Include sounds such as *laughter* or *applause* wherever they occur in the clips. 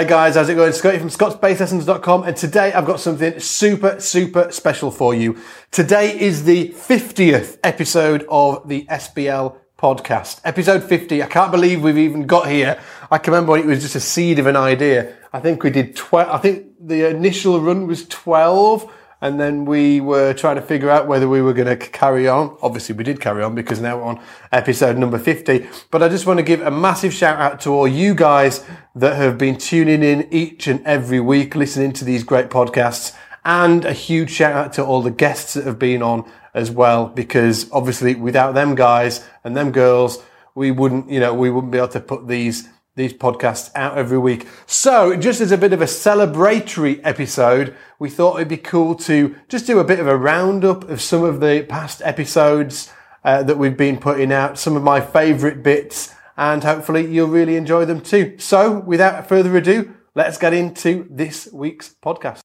Hey guys, how's it going? Scotty from scottsbasslessons.com and today I've got something super, super special for you. Today is the 50th episode of the SBL podcast. Episode 50. I can't believe we've even got here. I can remember when it was just a seed of an idea. I think we did 12, I think the initial run was 12 and then we were trying to figure out whether we were going to carry on. Obviously, we did carry on because now we're on episode number 50. But I just want to give a massive shout out to all you guys that have been tuning in each and every week, listening to these great podcasts. And a huge shout out to all the guests that have been on as well, because obviously without them guys and them girls, we wouldn't, you know, we wouldn't be able to put these these podcasts out every week. So, just as a bit of a celebratory episode, we thought it'd be cool to just do a bit of a roundup of some of the past episodes uh, that we've been putting out, some of my favorite bits, and hopefully you'll really enjoy them too. So, without further ado, let's get into this week's podcast.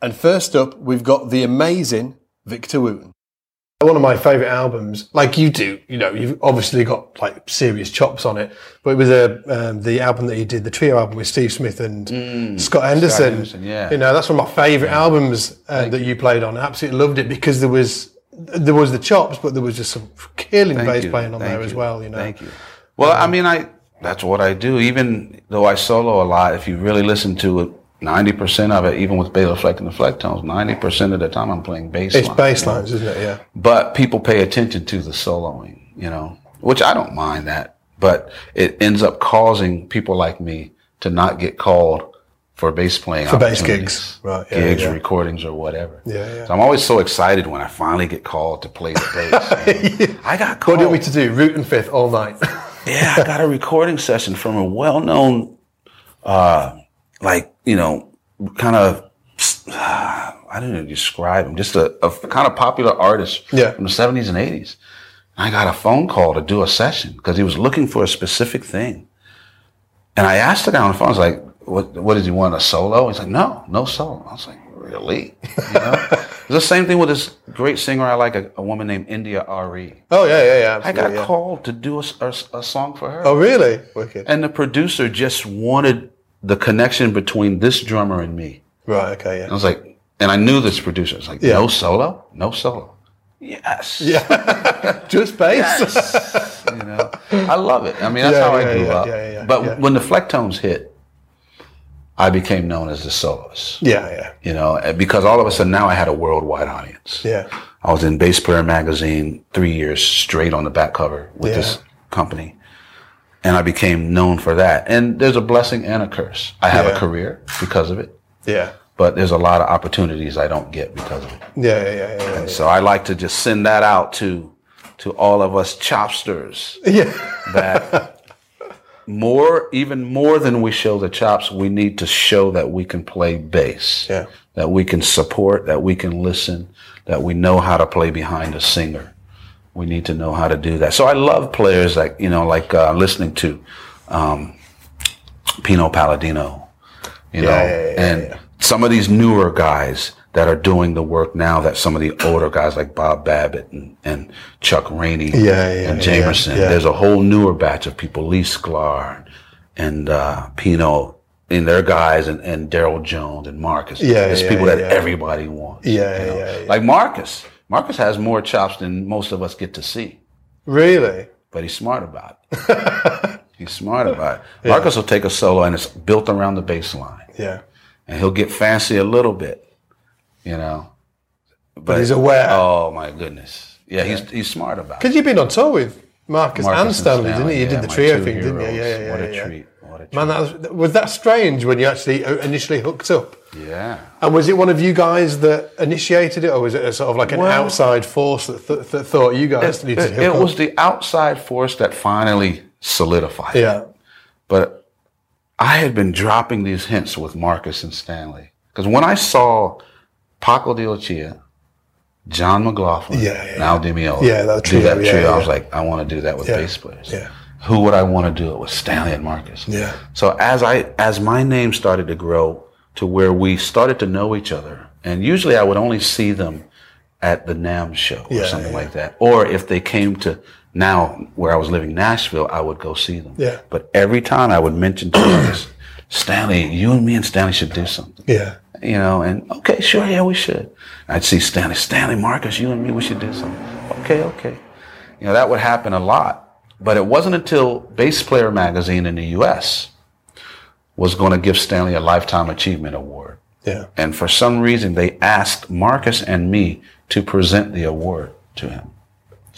And first up, we've got the amazing Victor Wooten one of my favorite albums, like you do, you know, you've obviously got like serious chops on it, but it was a um, the album that you did, the trio album with Steve Smith and mm, Scott Henderson. Scott Henderson yeah. You know, that's one of my favorite yeah. albums uh, that you played on. I absolutely loved it because there was there was the chops, but there was just some killing Thank bass you. playing on Thank there you. as well. You know. Thank you. Well, um, I mean, I that's what I do. Even though I solo a lot, if you really listen to it ninety percent of it, even with Bela Fleck and the Flecktones, ninety percent of the time I'm playing bass. It's bass lines, know? isn't it? Yeah. But people pay attention to the soloing, you know, which I don't mind that, but it ends up causing people like me to not get called for bass playing for bass gigs, right? Yeah, gigs, yeah. recordings, or whatever. Yeah, yeah. So I'm always so excited when I finally get called to play the bass. *laughs* I got called. What do you want me to do? Root and fifth all night. yeah, I got a recording session from a well-known. Uh, like, you know, kind of, I don't know describe him, just a, a kind of popular artist yeah. from the 70s and 80s. I got a phone call to do a session because he was looking for a specific thing. And I asked the guy on the phone, I was like, what, what does he want, a solo? He's like, no, no solo. I was like, really? You know? *laughs* it's the same thing with this great singer I like, a, a woman named India.Arie. Oh, yeah, yeah, yeah. I got yeah. called to do a, a, a, song for her. Oh, really? Wicked. And the producer just wanted the connection between this drummer and me. Right. Okay. Yeah. I was like, and I knew this producer. I was like, yeah. no solo, no solo. Yes. Yeah. *laughs* Just bass. Yes. *laughs* you know, I love it. I mean, that's yeah, how yeah, I grew up. Yeah, yeah, but when the Flecktones hit, I became known as the soloist. Yeah, yeah. You know, eh, because all of a sudden now I had a worldwide audience. Yeah. I was in Bass Player magazine three years straight on the back cover with this company and I became known for that. And there's a blessing and a curse. I have yeah. a career because of it. Yeah. But there's a lot of opportunities I don't get because of it. Yeah, yeah, yeah. yeah, and so I like to just send that out to to all of us chopsters. *laughs* Yeah. that more, even more than we show the chops, we need to show that we can play bass. Yeah. That we can support, that we can listen, that we know how to play behind a singer we need to know how to do that. So I love players like you know, like uh, listening to um, Pino Palladino, you yeah, know, yeah, yeah, and some of these newer guys that are doing the work now that some of the older guys like Bob Babbitt and, and Chuck Rainey and Jamerson. There's a whole newer batch of people, Lee Sklar and uh, Pino and their guys and, and Darryl Jones and Marcus. Yeah, There's people that everybody wants. Yeah, you know? yeah, Like Marcus. Marcus has more chops than most of us get to see. Really? But he's smart about it. *laughs* he's smart about it. Yeah. Marcus will take a solo and it's built around the bass line. Yeah. And he'll get fancy a little bit, you know. But, but he's aware. Oh my goodness. Yeah, yeah. he's he's smart about it. Because you've been on tour with Marcus, Marcus and Stanley, Stanley, didn't you? You yeah, did the trio thing, didn't you? Yeah, yeah, yeah. What a yeah. Man, that was, was that strange when you actually uh, initially hooked up? Yeah. And was it one of you guys that initiated it, or was it a sort of like an well, outside force that, th- that, thought you guys it, needed to It was the outside force that finally solidified yeah. it. But I had been dropping these hints with Marcus and Stanley. Because when I saw Paco de Lucia, John McLaughlin, yeah, yeah, Al yeah, that trio, do that trio, yeah, I was like, I want to do that with bass players. Yeah who would I want to do it with? Stanley and Marcus. Yeah. So as I as my name started to grow to where we started to know each other, and usually I would only see them at the NAMM show or yeah, something yeah. like that, or if they came to now where I was living Nashville, I would go see them. Yeah. But every time I would mention to Marcus, *clears throat* Stanley, you and me and Stanley should do something. Yeah. You know, and okay, sure, yeah, we should. I'd see Stanley, Stanley, Marcus, you and me, we should do something. Okay, okay. You know, that would happen a lot. But it wasn't until Bass Player magazine in the US was going to give Stanley a Lifetime Achievement Award. Yeah. And for some reason, they asked Marcus and me to present the award to him.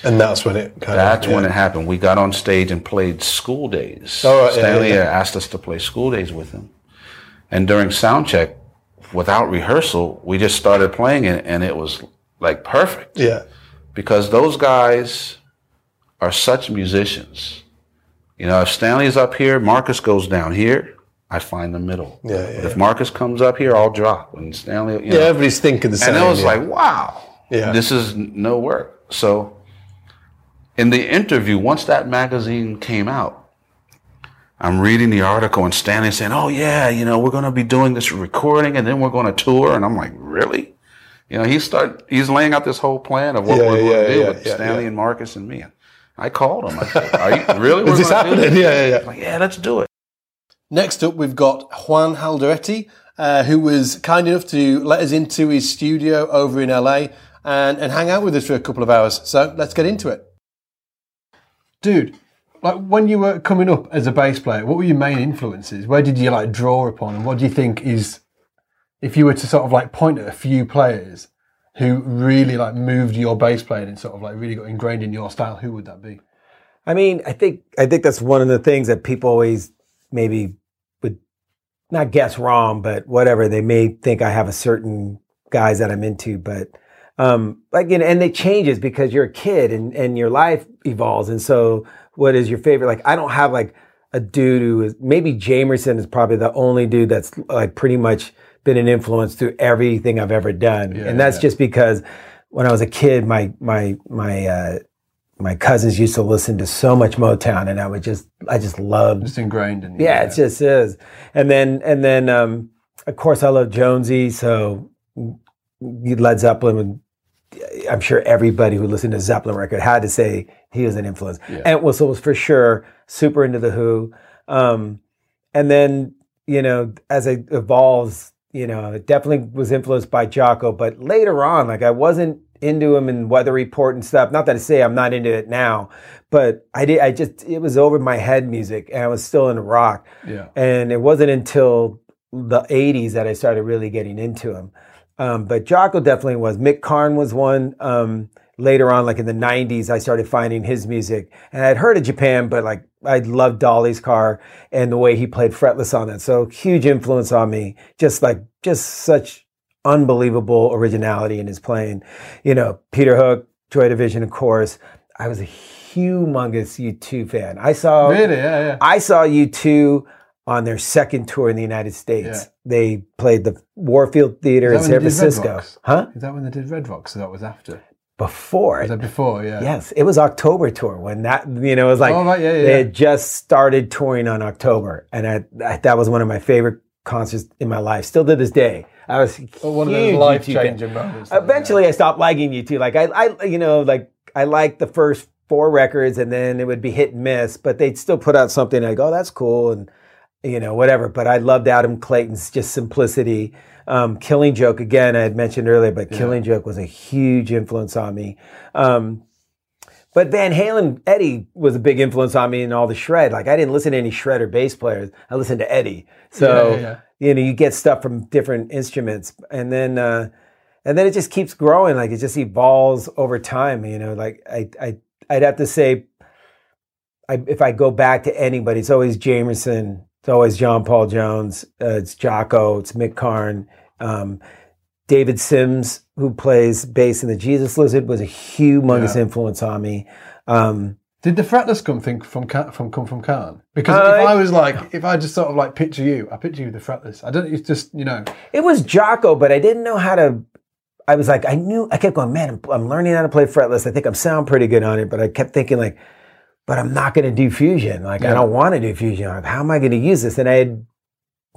And that's when it kind That's of. when it happened. We got on stage and played School Days. Oh, right, Stanley yeah, yeah. asked us to play School Days with him. And during sound check, without rehearsal, we just started playing it and it was like perfect Yeah. because those guys are such musicians. You know, if Stanley's up here, Marcus goes down here, I find the middle. Yeah, yeah, But if. Marcus comes up here, I'll drop. And Stanley, you Yeah, know, everybody's thinking the same. and it was yeah. like, wow, Yeah. this is no work. So, in the interview, once that magazine came out, I'm reading the article and Stanley saying, "Oh yeah, you know, we're going to be doing this recording and then we're going to tour." And I'm like, "Really?" You know, he start he's laying out this whole plan of what Yeah, we're going yeah, to do yeah, with yeah, Stanley yeah. and Marcus and me. I called him. I said, "Are you really? *laughs* Is this happening? Yeah, yeah, yeah. Like, yeah, let's do it. Next up, we've got Juan Alderete, uh, who was kind enough to let us into his studio over in LA and, and hang out with us for a couple of hours. So let's get into it. Dude, like when you were coming up as a bass player, what were your main influences? Where did you like draw upon? And what do you think is, if you were to sort of like point at a few players who really like moved your bass playing and sort of like really got ingrained in your style, who would that be? I mean, I think I think that's one of the things that people always maybe would not guess wrong, but whatever they may think I have a certain guys that I'm into, but um, like you know, and it changes because you're a kid and and your life evolves, and so what is your favorite? Like I don't have like a dude who is maybe Jamerson is probably the only dude that's like pretty much been an influence through everything I've ever done, and that's yeah. just because when I was a kid, my my my uh, my cousins used to listen to so much Motown, and I would just I just loved Just ingrained in you. yeah, it just is. And then and then um, of course I love Jonesy, so Led Zeppelin. would- I'm sure everybody who listened to Zeppelin record had to say he was an influence. And was was for sure super into the Who. Um, and then you know as it evolves, you know it definitely was influenced by Jaco. But later on, like I wasn't into him in Weather Report and stuff. Not that I say I'm not into it now, but I did. I just it was over my head music, and I was still into rock. Yeah. And it wasn't until the 80s that I started really getting into him. Um, but Jaco definitely was. Mick Karn was one. Um, later on, like in the 90s, I started finding his music. And I'd heard of Japan, but like I loved Dali's Car and the way he played fretless on it. So huge influence on me. Just like, just such unbelievable originality in his playing. You know, Peter Hook, Joy Division, of course. I was a humongous U2 fan. I saw Really? Yeah, yeah. I saw U2 on their second tour in the United States. Yeah. They played the Warfield Theater in San when they did Red Francisco. Huh? Is that when they did Red Rocks? So that was after. Before Was it. before? Yeah. Yes, it was October tour when that you know it was like Oh, right, yeah, yeah, they yeah. had just started touring on October, and I, I, that was one of my favorite concerts in my life. Still to this day, I was Oh, one of those life-changing moments. Eventually, I stopped liking U2. Like I, I, you know, like I liked the first four records, and then it would be hit and miss. But they'd still put out something like, "Oh, that's cool," and you know, whatever. But I loved Adam Clayton's just simplicity. Um, Killing Joke again, I had mentioned earlier, but Killing Joke was a huge influence on me. Um, but Van Halen, Eddie was a big influence on me in all the shred. Like I didn't listen to any shred or bass players. I listened to Eddie. So Yeah, yeah, you know, you get stuff from different instruments, and then uh, and then it just keeps growing. Like it just evolves over time. You know, like I I I'd have to say, I, if I go back to anybody, it's always Jamerson. It's always John Paul Jones. Uh, it's Jaco. It's Mick Karn. Um, David Sims, who plays bass in the Jesus Lizard, was a humongous Yeah. influence on me. Um, Did the fretless come think from from come from Karn? Because Uh, if I was like, if I just sort of like picture you, I picture you with the fretless. I don't. It's just you know. It was Jaco, but I didn't know how to. I was like, I knew, I kept going, man, I'm, I'm learning how to play fretless. I think I'm sound pretty good on it, but I kept thinking like, but I'm not going to do fusion. Like, I don't want to do fusion. Like, how am I going to use this? And I had,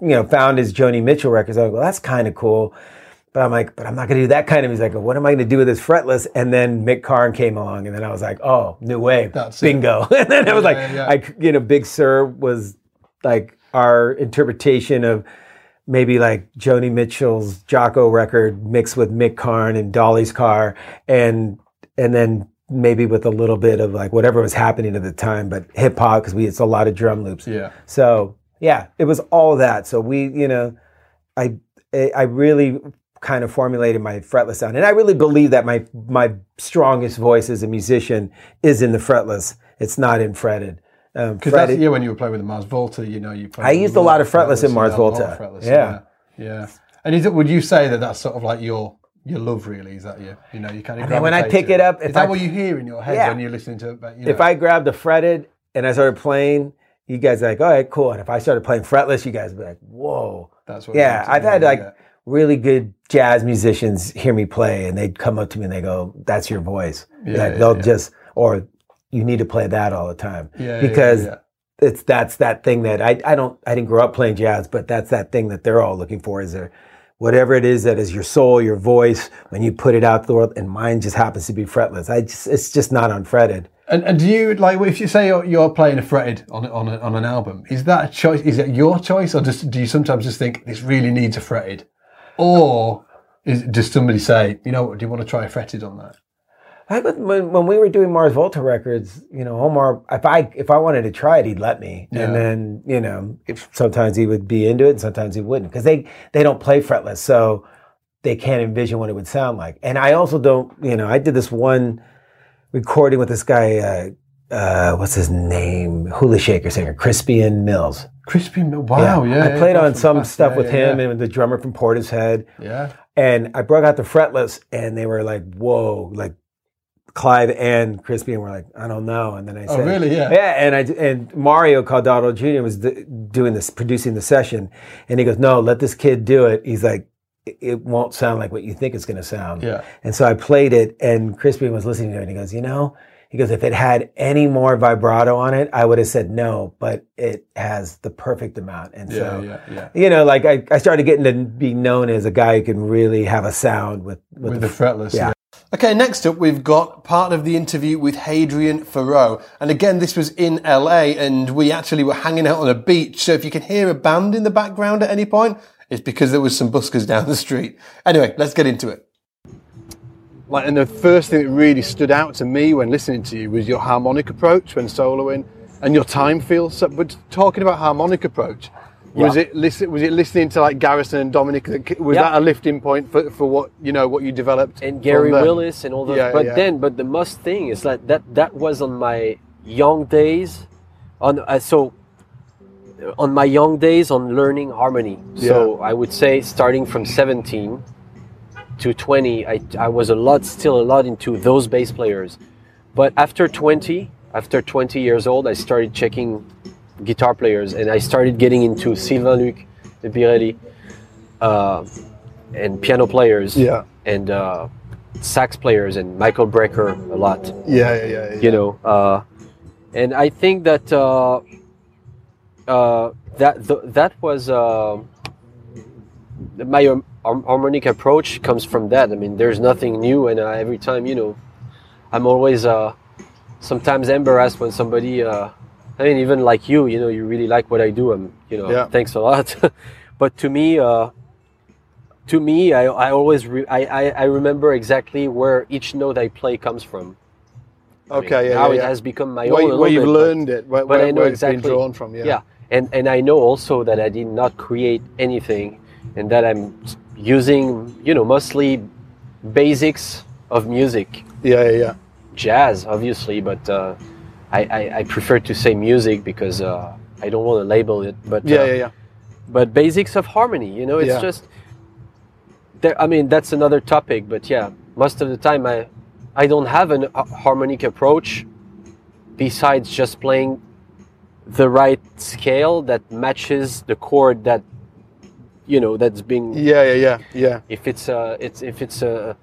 you know, found his Joni Mitchell records. I was like, well, that's kind of cool. But I'm like, but I'm not going to do that kind of music. Like, what am I going to do with this fretless? And then Mick Karn came along, and then I was like, oh, new wave, That's bingo. *laughs* and then I was like, yeah, yeah. I, you know, Big Sir was like our interpretation of maybe like Joni Mitchell's Jaco record mixed with Mick Karn and Dali's Car and and then maybe with a little bit of like whatever was happening at the time, but hip hop because we it's a lot of drum loops. Yeah. So yeah, it was all that. So we, you know, I I really kind of formulated my fretless sound, and I really believe that my my strongest voice as a musician is in the fretless. It's not in fretted. Um, Because that's yeah, when you were playing with the Mars Volta, you know, you. played I used a lot of fretless in Mars had a lot of Volta. fretless, Yeah. yeah, yeah. And is it? Would you say that that's sort of like your your love? Really, is that you? You know, you kind of. Mean, when I pick it up, is that I- what you hear in your head Yeah. when you're listening to it? But, you know, if I grabbed the fretted and I started playing, you guys are like, all right, cool. And if I started playing fretless, you guys would be like, whoa. that's what. Yeah, I've had like yeah. really good jazz musicians hear me play and they'd come up to me and they go, that's your voice. Yeah, Like, yeah, they'll just, or you need to play that all the time. Yeah, because it's that's that thing that I, I don't I didn't grow up playing jazz, but that's that thing that they're all looking for is there whatever it is that is your soul, your voice, when you put it out the world, and mine just happens to be fretless. I just it's just not unfretted. And, and do you like if you say you're, you're playing a fretted on on, a, on an album? Is that a choice? Is it your choice, or just do you sometimes just think this really needs a fretted, or is, does somebody say, you know, do you want to try a fretted on that? I when, when we were doing Mars Volta records, you know, Omar, if I if I wanted to try it, he'd let me, Yeah. and then you know, if sometimes he would be into it, and sometimes he wouldn't, because they they don't play fretless, so they can't envision what it would sound like. And I also don't, you know, I did this one recording with this guy, uh, uh, what's his name, Kula Shaker singer, Crispian Mills. Crispy, wow, yeah. I played yeah, on some past, stuff yeah, with yeah, him yeah. and the drummer from Portishead. Yeah, And I brought out the fretless, and they were like, "Whoa!" Like Clive and Crispy, and were like, "I don't know." And then I oh, said, Oh, really? Yeah. yeah." And I and Mario Caldato Jr. was doing this, producing the session, and he goes, "No, let this kid do it." He's like, "It- "It won't sound like what you think it's going to sound." yeah. And so I played it, and Crispy was listening to it, and he goes, "You know." He goes, if it had any more vibrato on it, I would have said no, but it has the perfect amount. And Yeah, so, yeah, yeah. you know, like I, I started getting to be known as a guy who can really have a sound with, with, With the, the fretless, yeah. Okay, next up, we've got part of the interview with Hadrien Feraud. And again, this was in LA, and we actually were hanging out on a beach. So if you can hear a band in the background at any point, it's because there was some buskers down the street. Anyway, let's get into it. Like, and the first thing that really stood out to me when listening to you was your harmonic approach when soloing, and your time feel. So, but talking about harmonic approach, was Yeah. it listen, was it listening to like Garrison and Dominic? that- Was Yeah. that a lifting point for, for what you know what you developed? and Gary? Willis and all those. Yeah, but then, but the most thing is that that that was on my young days, on uh, so uh, on my young days on learning harmony. So I would say starting from 17 to 20, I I was a lot still a lot into those bass players, but after 20, after 20 years old, I started checking guitar players and I started getting into Sylvain Luc, Biréli, uh, and piano players Yeah, and uh, sax players and Michael Brecker a lot, yeah, yeah, yeah. yeah. you know. Uh, and I think that uh, uh, that th- that was uh, my um, harmonic approach comes from that. I mean, there's nothing new, and uh, every time, you know, I'm always uh, sometimes embarrassed when somebody. Uh, I mean, even like you, you know, you really like what I do. I'm, you know, Yeah. thanks a lot. *laughs* but to me, uh, to me, I, I always re- I, I, I remember exactly where each note I play comes from. I mean, Okay, yeah, Now yeah, it has become my where, own. where you've bit, but- learned it, where, but where, I know where it's exactly. been drawn from. Yeah. yeah, and and I know also that I did not create anything, and that I'm using you know mostly basics of music, yeah, yeah, yeah. jazz obviously, but uh, I, I I prefer to say music because uh, I don't want to label it, but Yeah, uh, yeah, yeah. but basics of harmony. You know, it's Yeah. just. There, I mean, that's another topic, but yeah, most of the time I, I don't have an a harmonic approach, besides just playing the right scale that matches the chord that, you know, that's being. Yeah, yeah, yeah, yeah. If it's a, it's if it's a,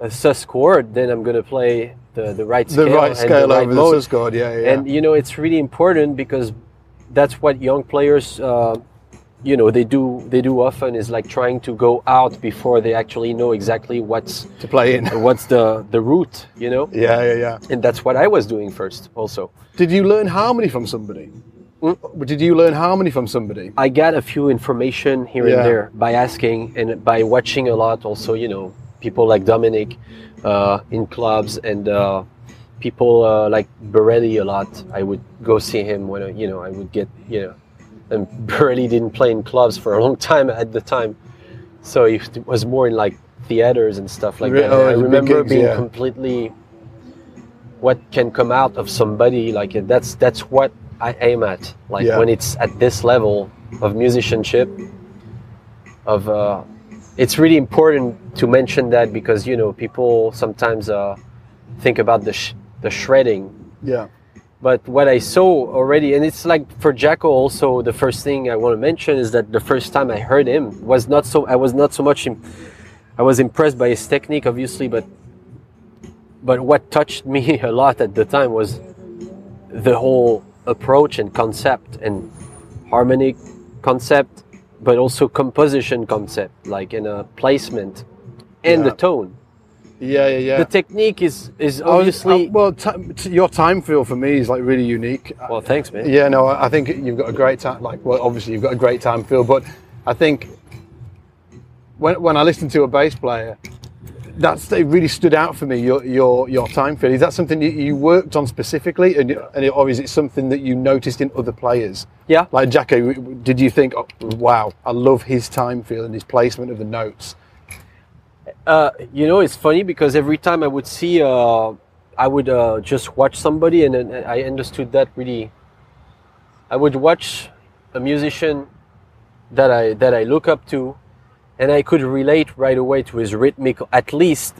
a sus chord, then I'm gonna play the the right The scale and scale the right over mode. the sus chord. Yeah, yeah, yeah. And you know, it's really important because that's what young players, uh, you know, they do. They do often is like trying to go out before they actually know exactly what's to play in. *laughs* what's the the route. You know, yeah, yeah, yeah. and that's what I was doing first. Also, Did you learn harmony from somebody? Did you learn harmony from somebody? I got a few information here Yeah. and there by asking and by watching a lot. Also, you know, people like Dominic uh, in clubs and uh, people uh, like Biréli a lot. I would go see him when I, you know I would get you know, and *laughs* Biréli didn't play in clubs for a long time at the time, so it was more in like theaters and stuff like Re- that. oh, I remember gigs, being yeah. completely what can come out of somebody like that's that's what I aim at. Like Yeah. when it's at this level of musicianship, of uh, it's really important to mention that because you know people sometimes uh, think about the sh- the shredding Yeah. but what I saw already, and it's like for Jaco also, the first thing I want to mention is that the first time I heard him was not so. I was not so much. Im- I was impressed by his technique, obviously, but but what touched me *laughs* a lot at the time was the whole approach and concept and harmonic concept, but also composition concept, like in a placement and Yeah. the tone. Yeah, yeah, yeah. The technique is is was- obviously. uh, well, your time feel for me is like really unique. well, thanks, man. Yeah, no, I I think you've got a great time. Like, well, obviously you've got a great time feel, but I think when when I listen to a bass player, that's it really stood out for me. Your your your time feel is that something you, you worked on specifically, and, and it, or is it something that you noticed in other players? Yeah. Like Jaco, did you think, oh, wow, I love his time feel and his placement of the notes? Uh, you know, it's funny because every time I would see, uh, I would uh, just watch somebody, and then I understood that really. I would watch a musician that I that I look up to, and I could relate right away to his rhythmical, at least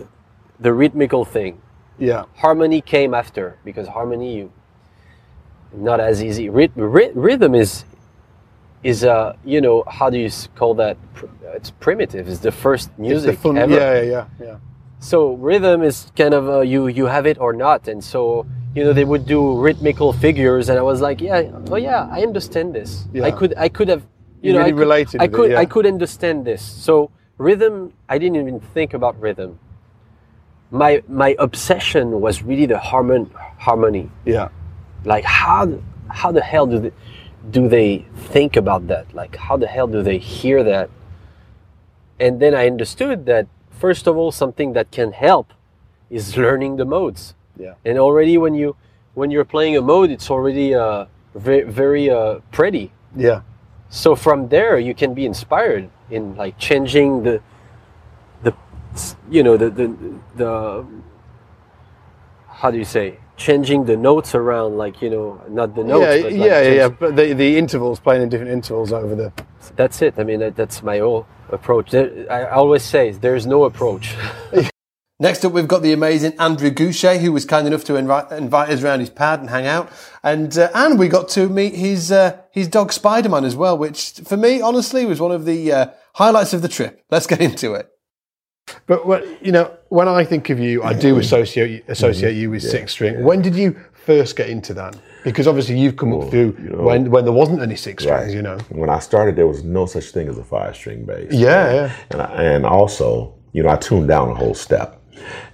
the rhythmical thing. Yeah, Harmony came after because harmony, you, not as easy. Ryth- rhythm is is uh you know how do you call that? It's primitive. It's the first music the ever Yeah, yeah, yeah, yeah. so rhythm is kind of uh, you you have it or not and so you know they would do rhythmical figures and i was like yeah oh yeah i understand this Yeah. i could i could have you, You know really I could, related i with it, could yeah. i could understand this so rhythm i didn't even think about rhythm my my obsession was really the harmon harmony Yeah. like how how the hell do they do they think about that like how the hell do they hear that and then i understood that first of all something that can help is learning the modes Yeah. and already when you when you're playing a mode it's already uh, very very uh, pretty Yeah. So from there you can be inspired in like changing the the you know the the, the how do you say changing the notes around like you know not the notes yeah, but yeah, like yeah, yeah. But the, the intervals playing in different intervals over the. that's it i mean that, that's my whole approach There- i always say there's no approach *laughs* Next up, we've got the amazing Andrew Gouché, who was kind enough to invite, invite us around his pad and hang out. And uh, and we got to meet his uh, his dog Spider Man as well, which for me, honestly, was one of the uh, highlights of the trip. *laughs* Let's get into it. But what, you know, when I think of you, I do associate associate you with six string. When did you first get into that? Because obviously you've come up through you know- when when there wasn't any six strings, you know. When I started, there was no such thing as a five string bass. Yeah, yeah. And, I, and also, you know, I tuned down a whole step.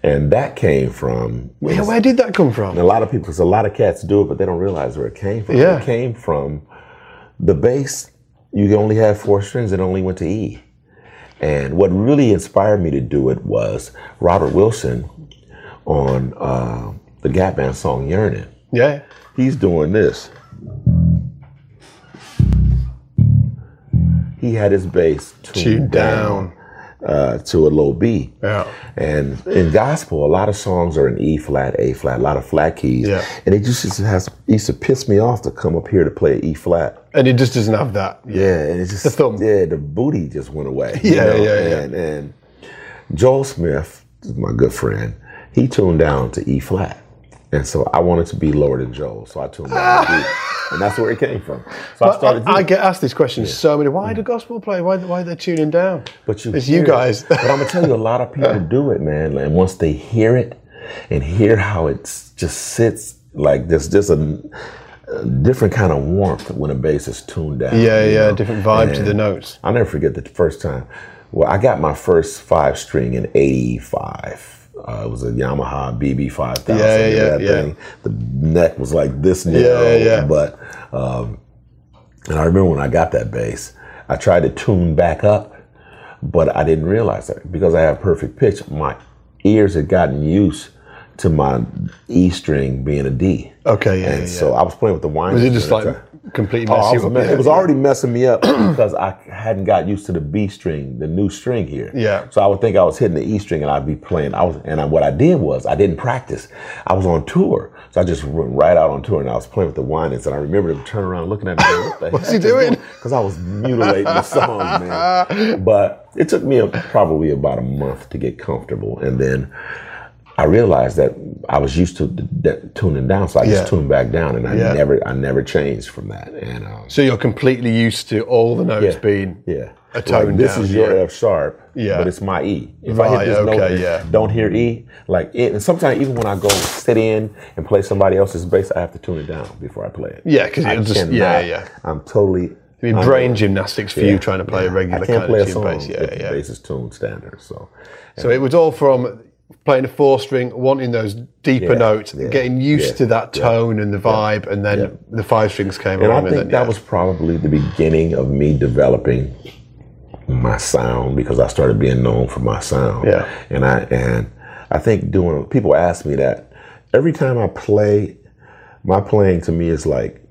And that came from Yeah, where did that come from? a lot of people, because a lot of cats do it, but they don't realize where it came from. Yeah. It came from the bass. You only have four strings. It only went to E. And what really inspired me to do it was Robert Wilson on uh, the Gap Band song "Yearning." Yeah, He's doing this. He had his bass tuned, Tuned down. down, uh, to a low B. yeah, And in gospel, a lot of songs are in E flat, A flat, a lot of flat keys. Yeah. And it just has, used to piss me off to come up here to play E flat. and it just doesn't have that. Yeah, and it just The thumb. Yeah, the booty just went away. *laughs* Yeah, yeah, yeah. And, and Joel Smith, my good friend, he tuned down to E flat. And so I wanted to be lower than Joel, so I tuned down to E. And that's where it came from. So I started. I, I get asked this question so many. Why mm. do gospel play? Why why are they tuning down? But you It's you it. guys. but I'm gonna tell you, a lot of people do it, man. And once they hear it and hear how it just sits, like there's just a, a different kind of warmth when a bass is tuned down. Yeah, yeah, know? different vibe to the notes. I'll never forget the first time. Well, I got my first five string in '85. Uh, it was a Yamaha BB five thousand. Yeah, yeah, that yeah. thing. The neck was like this now, Yeah, yeah. but um, And I remember when I got that bass, I tried to tune back up, but I didn't realize that because I have perfect pitch, my ears had gotten used to my E string being a D. Okay, yeah, And yeah, so I was playing with the Winans. Was it just like completely Oh, I up? it was already messing me up *clears throat* because I hadn't got used to the B string, the new string here. Yeah. So I would think I was hitting the E string and I'd be playing. I was, and I, what I did was I didn't practice. I was on tour, so I just went right out on tour and I was playing with the Winans. And I remember them turning around looking at me. What the *laughs* What's he doing? Because I was mutilating the songs, man. *laughs* But it took me a, probably about a month to get comfortable, and then. I realized that I was used to d- d- tuning down, so I Yeah. just tuned back down, and I Yeah. never, I never changed from that. And um, So you're completely used to all the notes Yeah. being yeah. a tone like, this down, is your yeah. F sharp, Yeah. but it's my E. If I hit this note okay, and yeah. don't hear E, like it, and sometimes even when I go sit in and play somebody else's bass, I have to tune it down before I play it. Yeah, 'cause I it'll just- cannot- yeah, yeah. I'm totally. I mean, brain gymnastics for you trying to play a regular I can't kind play of a song bass. Yeah, if the yeah. bass is tuned standard. So So it was all from playing a four string, wanting those deeper Yeah, notes, yeah, getting used yeah, to that tone and the vibe, and then the five strings came And I along. think and then, that was probably the beginning of me developing my sound because I started being known for my sound. Yeah. And I and I think doing people ask me that every time I play, my playing to me is like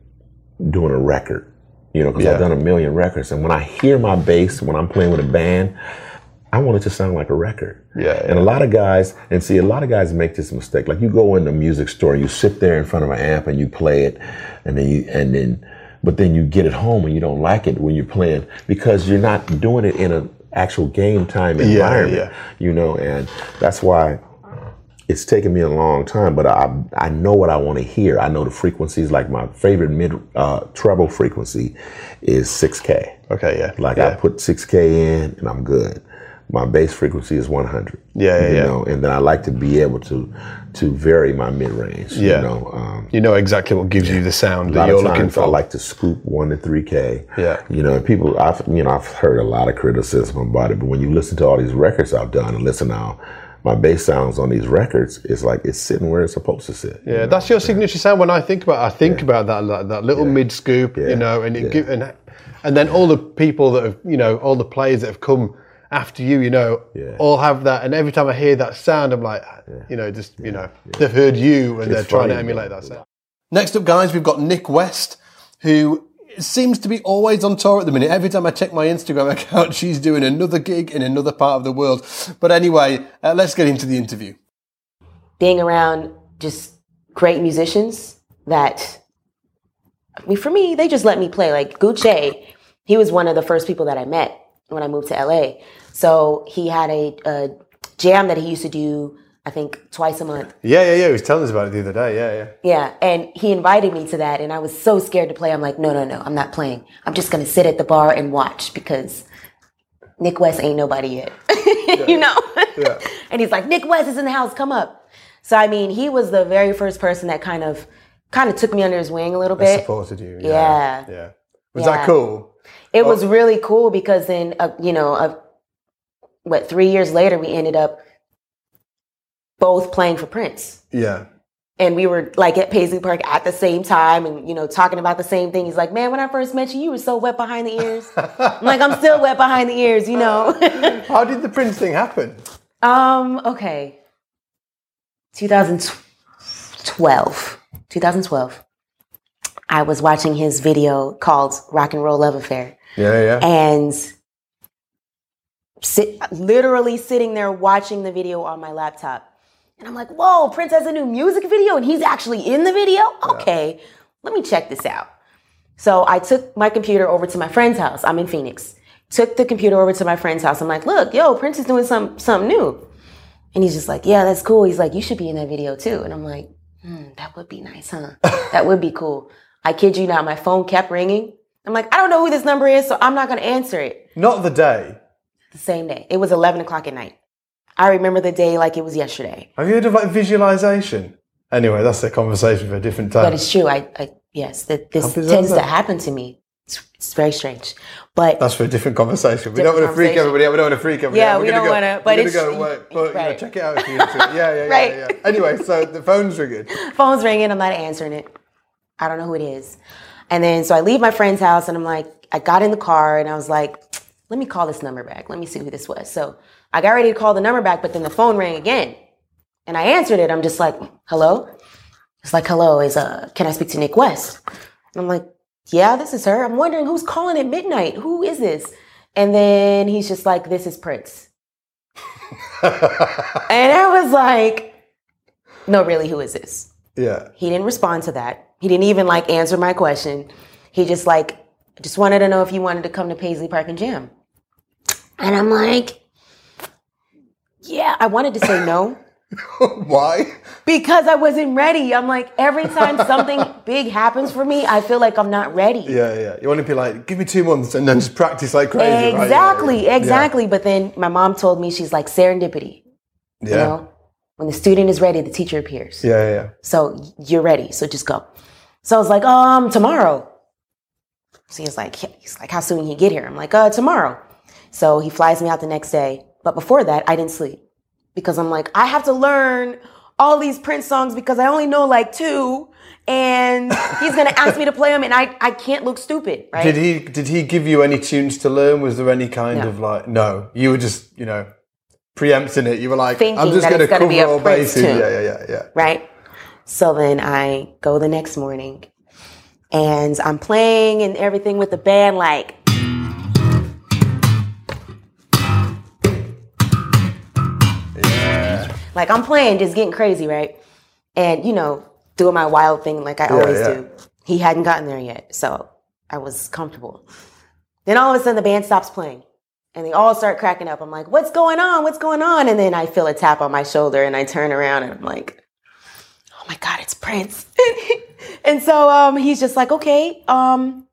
doing a record. You know, because. I've done a million records, and when I hear my bass when I'm playing with a band, I want it to sound like a record. Yeah, And a lot of guys, and see, a lot of guys make this mistake. Like you go in the music store, you sit there in front of an amp and you play it, and then you, and then, but then you get it home and you don't like it when you're playing because you're not doing it in an actual game time environment. yeah. You know, and that's why it's taken me a long time, but I I know what I want to hear. I know the frequencies. Like my favorite mid uh, treble frequency is 6K. okay. Yeah, Like yeah. I put 6K in and I'm good. My bass frequency is 100. Yeah, yeah, you yeah. know, and then I like to be able to to vary my mid range. Yeah. You know, um, you know exactly what gives you the sound a that you're of looking for. I like to scoop one to three K. Yeah. You know, people I've you know, I've heard a lot of criticism about it, but when you listen to all these records I've done and listen now, my bass sounds on these records, it's like it's sitting where it's supposed to sit. Yeah, that's your signature sound. When I think about, I think about that, that that little mid scoop, you know, and it Yeah. give, and and then all the people that have, you know, all the players that have come after you, you know, Yeah. all have that. And every time I hear that sound, I'm like, you know, just you know, they've heard you and they're trying to emulate that sound. Next up, guys, we've got Nik West, who seems to be always on tour at the minute. Every time I check my Instagram *laughs* account, she's doing another gig in another part of the world. But anyway, uh, let's get into the interview. being around just great musicians that I mean for me they just let me play like Gouché he was one of the first people that I met when I moved to LA so he had a, a jam that he used to do I think twice a month Yeah, yeah, yeah. He was telling us about it the other day. Yeah, yeah. yeah and he invited me to that and I was so scared to play I'm like no no no I'm not playing I'm just gonna sit at the bar and watch because Nik West ain't nobody yet *laughs* you know Yeah. *laughs* and he's like, Nik West is in the house, come up. So I mean, he was the very first person that kind of kind of took me under his wing a little bit. supported you. Yeah. Yeah. Was Yeah. that cool? It was really cool because then uh, you know, uh, what three years later we ended up both playing for Prince. Yeah. And we were like at Paisley Park at the same time and, you know, talking about the same thing. He's like, man, when I first met you, you were so wet behind the ears. I'm like, I'm still wet behind the ears, you know. *laughs* How did the Prince thing happen? Um, okay. 2012. 2012. I was watching his video called Rock and Roll Love Affair. Yeah, yeah. And sit, literally sitting there watching the video on my laptop. And I'm like, whoa, Prince has a new music video and he's actually in the video? Okay, let me check this out. So I took my computer over to my friend's house. I'm in Phoenix. Took the computer over to my friend's house. I'm like, look, yo, Prince is doing some, something new. And he's just like, yeah, that's cool. He's like, you should be in that video too. And I'm like, hmm, that would be nice, huh? *laughs* that would be cool. I kid you not, my phone kept ringing. I'm like, I don't know who this number is, so I'm not gonna answer it. Not the day. The same day. It was 11 o'clock at night. I remember the day like it was yesterday. Have you heard of like visualization? Anyway, that's a conversation for a different time. But it's true. I, I yes, that this tends to happen to me. It's, it's very strange. But That's for a different conversation. We Different don't want to freak everybody out. We don't want to freak everybody Yeah, out. We're we don't wanna- but we're it's- go, wait, but, you know, check it out if you're into it. *laughs* Yeah, yeah, yeah, Right. yeah, yeah. Anyway, so the phone's ringing. phone's ringing. I'm not answering it. I don't know who it is. And then so I leave my friend's house and I'm like, I got in the car and I was like, let me call this number back. Let me see who this was. So I got ready to call the number back, but then the phone rang again. And I answered it. I'm just like, hello? It's like, hello, is uh can I speak to Nik West? And I'm like, yeah, this is her. I'm wondering who's calling at midnight. Who is this? And then he's just like, this is Prince. *laughs* and I was like, no, really, who is this? Yeah. He didn't respond to that. He didn't even like answer my question. He just like just wanted to know if you wanted to come to Paisley Park and jam. And I'm like, yeah, I wanted to say no *laughs* Why? because I wasn't ready. I'm like, every time something *laughs* big happens for me, I feel like I'm not ready. Yeah, yeah. You want to be like, give me two months and then just practice like crazy. right? Yeah, Exactly, yeah. exactly. But then my mom told me she's like serendipity. Yeah. You know, when the student is ready, the teacher appears. Yeah, yeah, yeah. So you're ready. So just go. So I was like, um, tomorrow. So he's like, he's like, how soon can you get here? I'm like, uh, tomorrow. So he flies me out the next day. But before that, I didn't sleep because I'm like, I have to learn all these Prince songs because I only know like two, and he's gonna ask me to play them, and I I can't look stupid, right? Did he did he give you any tunes to learn? Was there any kind No. of like no? You were just you know preempting it. You were like, I'm just going to it's gonna cover all bases. Yeah, yeah, yeah, yeah. right? So then I go the next morning and I'm playing and everything with the band, like. Like I'm playing, just getting crazy, right? And you know, doing my wild thing like I always yeah. do. He hadn't gotten there yet, so I was comfortable. Then all of a sudden the band stops playing. And they all start cracking up. I'm like, what's going on? What's going on? And then I feel a tap on my shoulder and I turn around and I'm like, oh my God, it's Prince. *laughs* and so um, he's just like, okay. Um,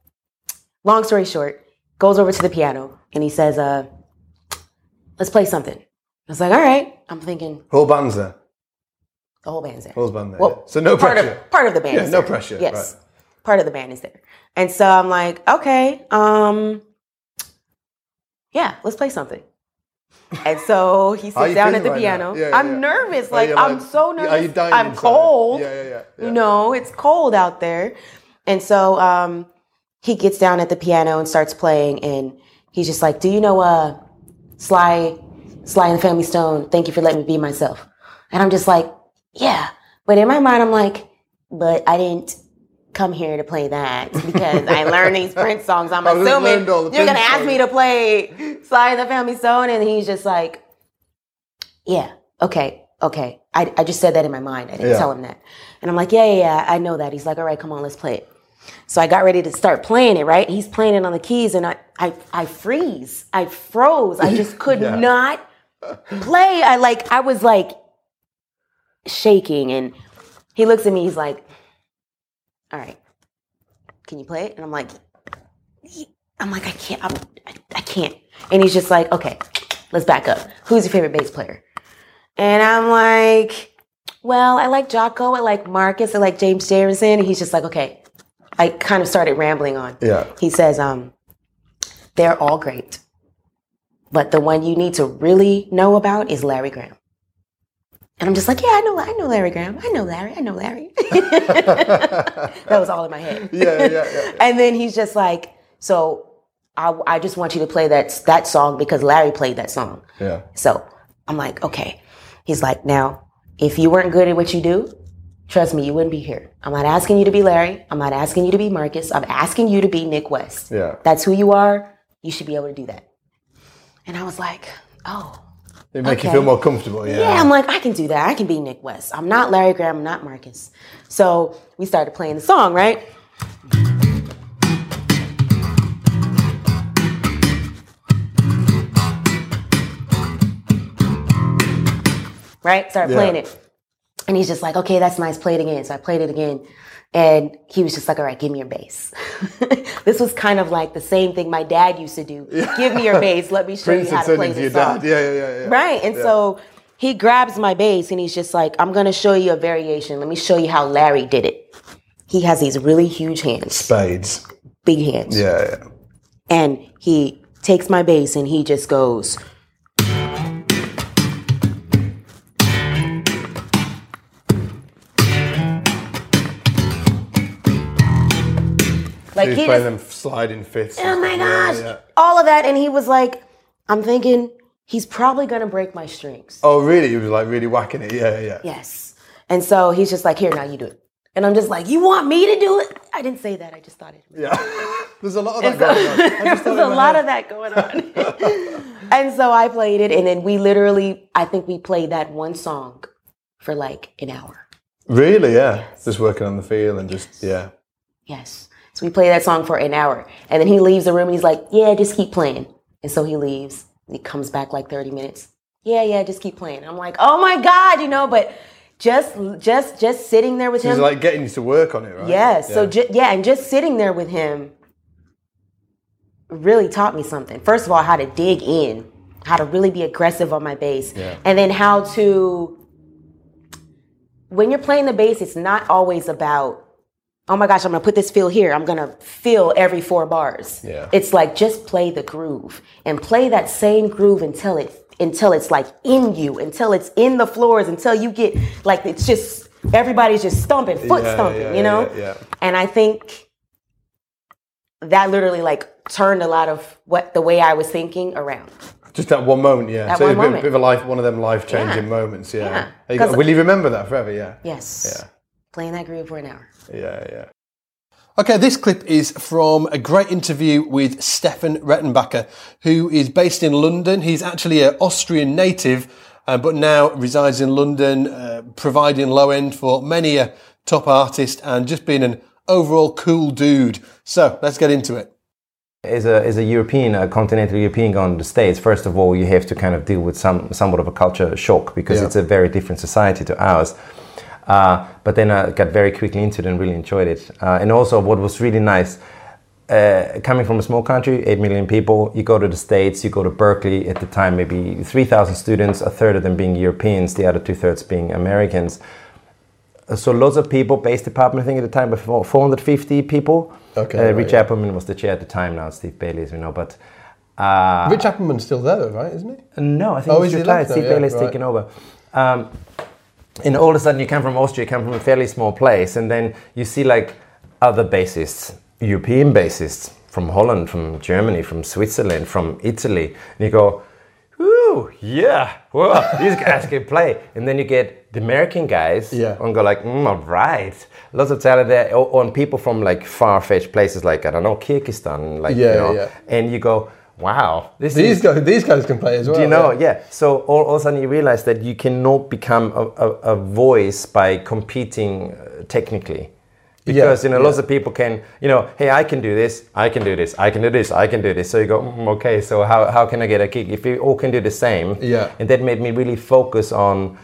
long story short, goes over to the piano and he says, uh, let's play something. I was like, all right. I'm thinking Whole band's there. the whole band's there. Whole band there. Well, yeah. So no part pressure. Of, part of the band Yeah, no there. pressure, Yes. right. Part of the band is there. And so I'm like, okay, um, yeah, let's play something. And so he *laughs* sits down at the right piano. Yeah, yeah, I'm yeah. nervous. Are Like, I'm like- so nervous. I'm inside? cold. Yeah, yeah, yeah, yeah. You know, it's cold out there. And so um, he gets down at the piano and starts playing. And he's just like, Do you know uh, Sly, Sly and the Family Stone? Thank you for letting me be myself. And I'm just like, Yeah. But in my mind, I'm like, But I didn't come here to play that *laughs* because I learned these Prince songs. I'm assuming learned all the you're going to ask me to play Sly and the Family Stone. And he's just like, Yeah, okay, okay. I, I just said that in my mind. I didn't Yeah. tell him that. And I'm like, yeah, yeah, yeah, I know that. He's like, all right, come on, let's play it. So I got ready to start playing it, right? He's playing it on the keys and I, I, I freeze. I froze. I just could *laughs* Yeah. not play. I like, I was like shaking and he looks at me, he's like, all right, can you play it? And I'm like, I'm like, I can't, I'm, I, I can't. And he's just like, okay, let's back up. Who's your favorite bass player? And I'm like, well, I like Jaco, I like Marcus, I like James Jamerson. And he's just like, okay. I kind of started rambling on. Yeah. He says, um, they're all great. But the one you need to really know about is Larry Graham. And I'm just like, yeah, I know, I know Larry Graham. I know Larry. I know Larry. *laughs* that was all in my head. *laughs* Yeah, yeah, yeah. and then he's just like, so I, I just want you to play that that song because Larry played that song. Yeah. So I'm like, okay. He's like, now, if you weren't good at what you do, trust me, you wouldn't be here. I'm not asking you to be Larry. I'm not asking you to be Marcus. I'm asking you to be Nik West. Yeah. That's who you are. You should be able to do that. And I was like, oh. It make you feel more comfortable. Yeah. Yeah, I'm like, I can do that. I can be Nik West. I'm not Larry Graham. I'm not Marcus. So we started playing the song, right? Right? Started playing it. And he's just like, okay, that's nice. Play it again. So I played it again. And he was just like, all right, give me your bass. *laughs* this was kind of like the same thing my dad used to do. Give me your bass. Let me show Prince you how to play this your song. dad. Yeah, yeah, yeah, yeah. Right. And Yeah. so he grabs my bass and he's just like, I'm going to show you a variation. Let me show you how Larry did it. He has these really huge hands, Spades. big hands. Yeah, yeah. And he takes my bass and he just goes. Like he's he playing just, them sliding fifths. oh my gosh, yeah. all of that, and he was like, I'm thinking he's probably gonna break my strings. Oh, really? He was like really whacking it. Yeah, yeah. Yes. And so he's just like, here, now you do it. And I'm just like, you want me to do it? I didn't say that. I just thought it. Yeah. *laughs* There's a lot of that so, going on. *laughs* There's a lot head. of that going on. *laughs* and so I played it, and then we literally, I think we played that one song for like an hour. Really? Yeah. Just working on the feel and just yeah. Yes. So we play that song for an hour. And then he leaves the room and he's like, yeah, just keep playing. And so he leaves. And he comes back like 30 minutes. Yeah, yeah, just keep playing. I'm like, oh my God, you know, but just just just sitting there with He's him. like getting you to work on it, right? Yeah. So ju- yeah, and just sitting there with him really taught me something. First of all, how to dig in, how to really be aggressive on my bass, Yeah. and then how to. When you're playing the bass, it's not always about. Oh my gosh, I'm gonna put this feel here. I'm gonna feel every four bars. Yeah. It's like just play the groove and play that same groove until it until it's like in you, until it's in the floors, until you get like it's just everybody's just stomping, foot Yeah, stomping, yeah, you know? yeah. And I think that literally like turned a lot of what the way I was thinking around. Just that one moment, yeah. That so one a bit, moment. bit of a life, one of them life changing moments, yeah. Yeah. Will you remember that forever? Yeah. Yes. Yeah. Playing that groove for an hour. Yeah, yeah. Okay, this clip is from a great interview with Stefan Rettenbacher, who is based in London. He's actually an Austrian native, uh, but now resides in London, uh, providing low end for many a top artist and just being an overall cool dude. So let's get into it. As a, as a European, a continental European going to the States, first of all, you have to kind of deal with some somewhat of a culture shock because Yeah. it's a very different society to ours. Uh, but then I got very quickly into it and really enjoyed it. Uh, and also, what was really nice, uh, coming from a small country, 8 million people, you go to the States, you go to Berklee, at the time, maybe 3,000 students, a third of them being Europeans, the other two thirds being Americans. So lots of people, bass department, I think at the time, before 450 people. Okay, Uh, right, Rich. Appleman was the chair at the time now, Steve Bailey, as we know. But uh, Rich Appleman's still there, though, right? Isn't he? no, I think Oh, he's retired. Steve Yeah, Bailey's right. taken over. Um, and all of a sudden, you come from Austria, you come from a fairly small place, and then you see like other bassists, European bassists from Holland, from Germany, from Switzerland, from Italy, and you go, "Ooh, yeah, well, these guys can play." And then you get the American guys, Yeah. and go like, mm, "All right, lots of talent there." Or, or people from like far-fetched places, like I don't know, Kyrgyzstan, like Yeah, you know, yeah. and you go, "Wow, this These is." guys, these guys can play as well. Do you know? yeah. Yeah. So all, all of a sudden you realize that you cannot become a, a, a voice by competing uh, technically. Because you know, lots of people can, you know, hey, I can do this, I can do this, I can do this, I can do this. So you go, mm, okay, so how, how can I get a kick? If we all can do the same, Yeah. and that made me really focus on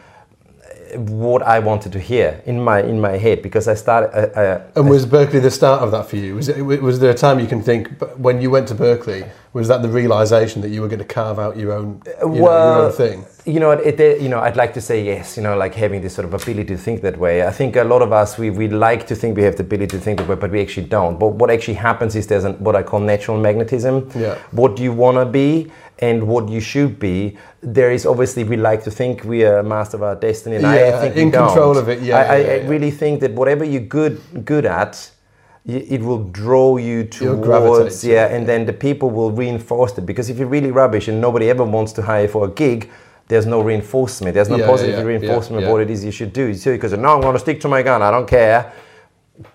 what I wanted to hear in my in my head because I started. Uh, uh, And was Berklee the start of that for you? Was, it, was there a time you can think when you went to Berklee? Was that the realization that you were going to carve out your own, you know, your own thing? You know, it, it, you know, I'd like to say yes. You know, like having this sort of ability to think that way. I think a lot of us we, we like to think we have the ability to think that way, but we actually don't. But what actually happens is there's an, what I call natural magnetism. Yeah. What do you want to be and what you should be. There is obviously we like to think we are master of our destiny, and I Yeah, think in control don't. of it, yeah, I, I, yeah, I yeah. really think that whatever you're good good at. It will draw you towards, yeah, and then the people will reinforce it. Because if you're really rubbish and nobody ever wants to hire for a gig, there's no reinforcement. There's no Yeah, positive yeah, reinforcement yeah. of what it is you should do. So because no, I'm going to stick to my gun. I don't care.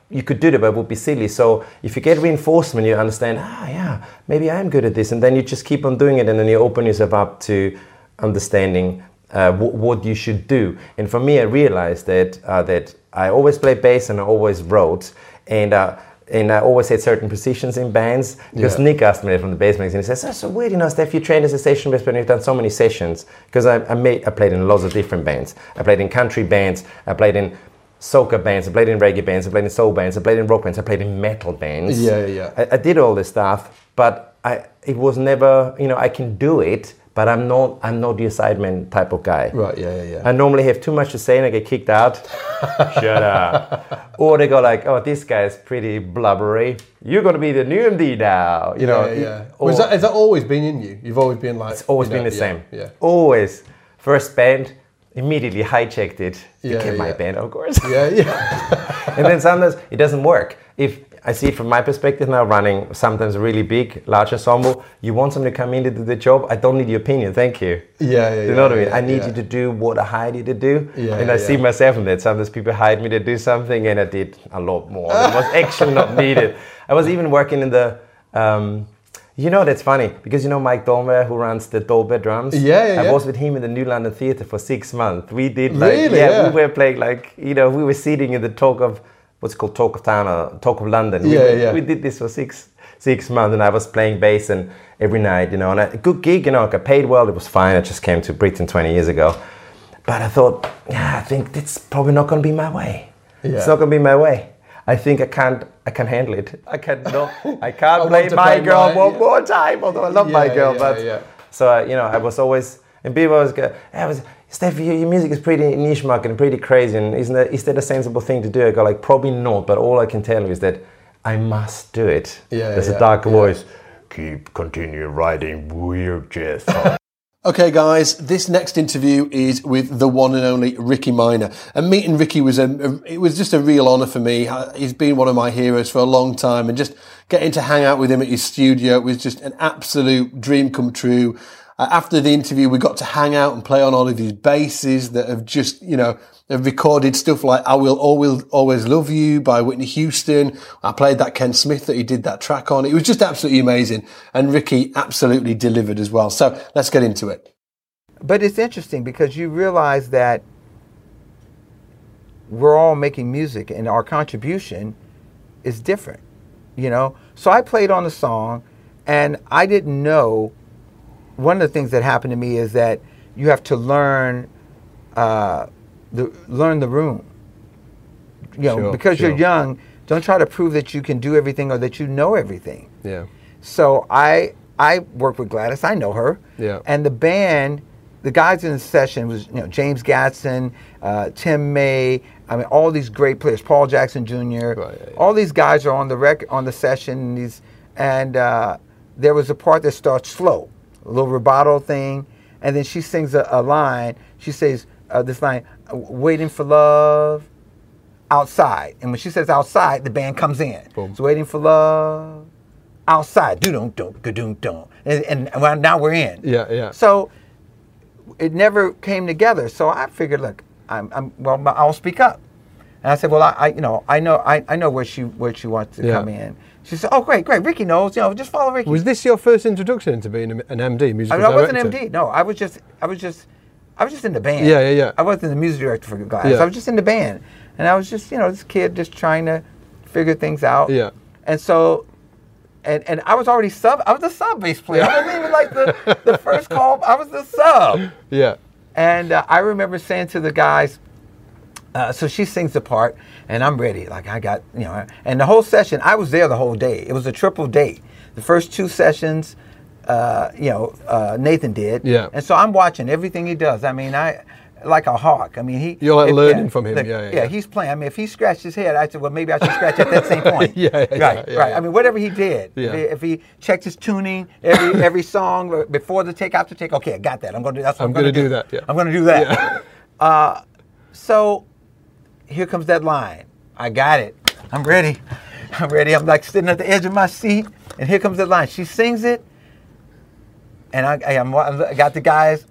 You could do that, but it would be silly. So if you get reinforcement, you understand. Ah, yeah, maybe I'm good at this, and then you just keep on doing it, and then you open yourself up to understanding uh, wh- what you should do. And for me, I realized that uh, that I always played bass and I always wrote, and. Uh, and I always had certain positions in bands because Yeah. Nick asked me from the bass magazine. He says, "That's so weird, you know, Steph. You trained as a session bass player. and You've done so many sessions because I, I made I played in lots of different bands. I played in country bands. I played in soca bands. I played in reggae bands. I played in soul bands. I played in rock bands. I played in metal bands. Yeah, yeah. I, I did all this stuff, but I it was never, you know, I can do it, but I'm not I'm not the assignment type of guy. Right, yeah, yeah, yeah. I normally have too much to say and I get kicked out. *laughs* Shut up. *laughs* Or they go like, oh, this guy is pretty blubbery. You're going to be the new MD now. You know. yeah, yeah. or- Was that, has that always been in you? You've always been like. it's always you know, been the yeah, same. Yeah. Always. First band, immediately hijacked it. Yeah, Became my yeah. band, of course. *laughs* Yeah, yeah. *laughs* and then sometimes it doesn't work. If I see it from my perspective now, running sometimes a really big, large ensemble. You want someone to come in to do the job. I don't need your opinion. Thank you. Yeah, yeah, You know what I yeah, mean? I need yeah. you to do what I hired you to do. Yeah, and I yeah, see myself in that. Sometimes people hired me to do something, and I did a lot more. It was *laughs* actually not needed. I was even working in the. Um, you know that's funny because you know Mike Dolbear who runs the Dolbear drums. Yeah, yeah, I yeah. was with him in the New London Theatre for six months. We did like Really? yeah, Yeah. we were playing like you know we were sitting in the talk of what's called Talk of Town or Talk of London. Yeah, were- yeah. we did this for six six months, and I was playing bass and every night, you know, and a good gig, you know, I got paid well. It was fine. I just came to Britain 20 years ago, but I thought, yeah, I think that's probably not going to be my way. Yeah. It's not going to be my way. I think I can't. I can handle it. I can no. *laughs* I can't want play my play girl my- one yeah. more time. Although I love my girl, yeah, but yeah. so uh, you know, I was always and people always go, I was Steph, your, your music is pretty niche market and pretty crazy, and isn't that is that a sensible thing to do? I go like probably not, but all I can tell you is that I must do it. Yeah, There's yeah, a dark yeah. voice. Keep continue writing weird jazz. Songs." Okay, guys, this next interview is with the one and only Ricky Minor. And meeting Ricky was a, a- it was just a real honour for me. Uh, He's been one of my heroes for a long time, and just getting to hang out with him at his studio was just an absolute dream come true. Uh, after the interview, we got to hang out and play on all of these basses that have just, you know, have recorded stuff like "I Will Always Always Love You" by Whitney Houston. I played that Ken Smith that he did that track on. It was just absolutely amazing, and Ricky absolutely delivered as well. So let's get into it. But it's interesting because you realize that we're all making music and our contribution is different, you know? So I played on the song and I didn't know. One of the things that happened to me is that you have to learn uh, the learn the room. You know, Sure, because sure. you're young, don't try to prove that you can do everything or that you know everything. Yeah. So I I work with Gladys. I know her. Yeah. And the band, the guys in the session was you know James Gadson, uh, Tim May. I mean all these great players. Paul Jackson Jr. Right, yeah, yeah. All these guys are on the rec on the session. And these and uh, there was a part that starts slow, a little rubato thing, and then she sings a, a line. She says uh, this line, "Waiting for love." Outside, and when she says outside, the band comes in. Boom. It's waiting for love outside. Do don't don't don't don't. And, and well, now we're in. Yeah, yeah. So it never came together. So I figured, look, I'm, I'm well, I'll speak up. And I said, well, I, I you know, I know, I, I know where she where she wants to Yeah. come in. She said, oh, great, great. Ricky knows. You know, just follow Ricky. Was this your first introduction into being an MD, I, musical mean, I wasn't? MD. No, I was just, I was just, I was just in the band. Yeah, yeah, yeah. I wasn't the music director for Gladys. Yeah. I was just in the band, and I was just, you know, this kid just trying to figure things out. Yeah. And so, and and I was already sub. I was a sub bass player. I wasn't even like the the first call. I was the sub. *laughs* Yeah. And uh, I remember saying to the guys, uh, so she sings the part, and I'm ready. Like I got, you know, and the whole session, I was there the whole day. It was a triple date. The first two sessions, uh, you know, uh, Nathan did. Yeah. And so I'm watching everything he does. I mean, I like a hawk. I mean, he. You're, like, if- learning from him. Yeah, yeah, yeah. He's playing. I mean, if he scratched his head, I said, well, maybe I should scratch at that same *laughs* point. Yeah, yeah, yeah, right, yeah, right. yeah. I mean, whatever he did. Yeah. If, he, checked his tuning every *laughs* every song uh, before the take, after take. Okay, I got that. I'm gonna do. That's what I'm I'm, gonna, gonna do that, yeah. I'm gonna do that. Uh, so here comes that line. I got it. I'm ready. *laughs* I'm ready. I'm like sitting at the edge of my seat, and here comes that line. She sings it, and I, I, I'm, I got the guys.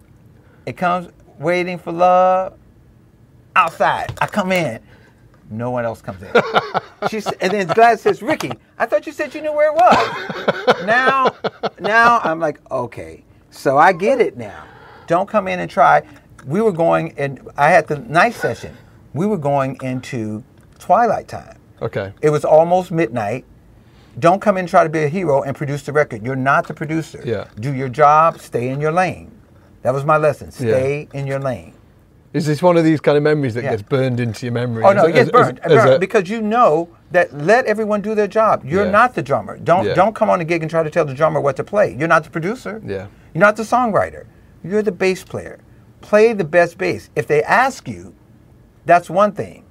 It comes waiting for love outside. I come in. No one else comes in. *laughs* She's, and then Gladys says, "Ricky, I thought you said you knew where it was." now, now I'm like, okay, so I get it now. Don't come in and try. We were going, and I had the night session. We were going into twilight time. Okay. It was almost midnight. Don't come in and try to be a hero and produce the record. You're not the producer. Yeah. Do your job, stay in your lane. That was my lesson. Stay in your lane. Is this one of these kind of memories that Yeah. gets burned into your memory? Oh no, as- it gets burned, as- as burned because you know that let everyone do their job. You're Yeah. not the drummer. Don't Yeah. don't come on a gig and try to tell the drummer what to play. You're not the producer. Yeah. You're not the songwriter. You're the bass player. Play the best bass. If they ask you, that's one thing.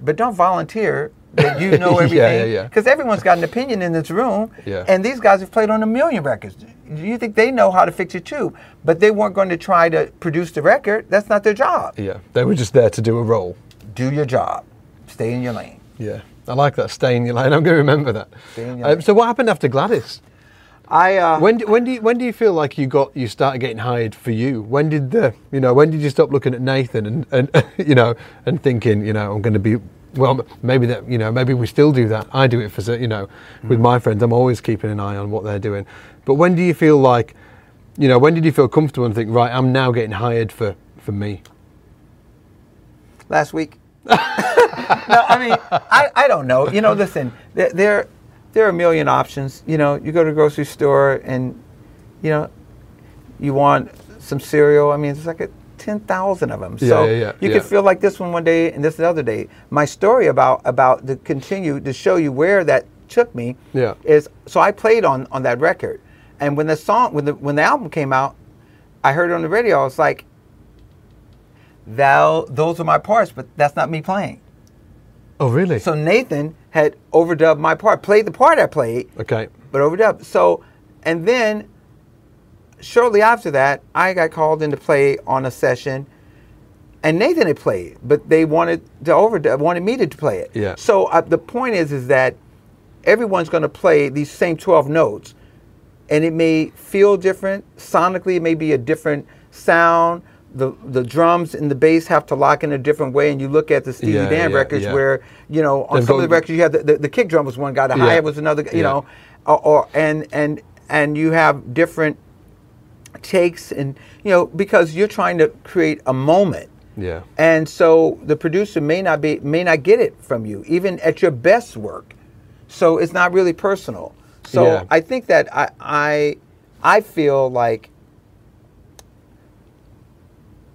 But don't volunteer that you know *laughs* everything. yeah, yeah. Because everyone's got an opinion in this room. Yeah. And these guys have played on a million records. You think they know how to fix it too? But they weren't going to try to produce the record. That's not their job. yeah, they were just there to do a role. Do your job. Stay in your lane. Yeah. I like that. Stay in your lane. I'm going to remember that. in your Um, so what happened after Gladys? I uh, When do, when do you, when do you feel like you got you started getting hired for you? When did the you know when did you stop looking at Nathan and, and *laughs* you know and thinking you know I'm going to be well maybe that you know maybe we still do that. I do it for you know with my friends. I'm always keeping an eye on what they're doing. But when do you feel like you know when did you feel comfortable and think right I'm now getting hired for for me? last week. *laughs* no, I mean, I, I don't know. You know, listen, there, there there are a million options. You know, you go to the grocery store and, you know, you want some cereal. I mean, it's like a, 10,000 of them. So Yeah, yeah, yeah, you yeah. could feel like this one one day and this the other day. My story about about to continue to show you where that took me Yeah. is so I played on on that record. And when the song when the when the album came out, I heard it on the radio. I was like, "Thou, those are my parts, but that's not me playing." Oh really? So Nathan had overdubbed my part, played the part I played, okay. but overdubbed. So, and then shortly after that, I got called in to play on a session, and Nathan had played, but they wanted to overdub, wanted me to play it. Yeah. So uh, the point is, is that everyone's going to play these same twelve notes, and it may feel different sonically. It may be a different sound. The, the drums and the bass have to lock in a different way, and you look at the Steely Yeah, Dan yeah, records yeah. where you know on They've some of the records you have the, the, the kick drum was one guy, the hi hat was another, you know, or, or and and and you have different takes and you know because you're trying to create a moment. Yeah. and so the producer may not be may not get it from you even at your best work. So it's not really personal. So i think that i i i feel like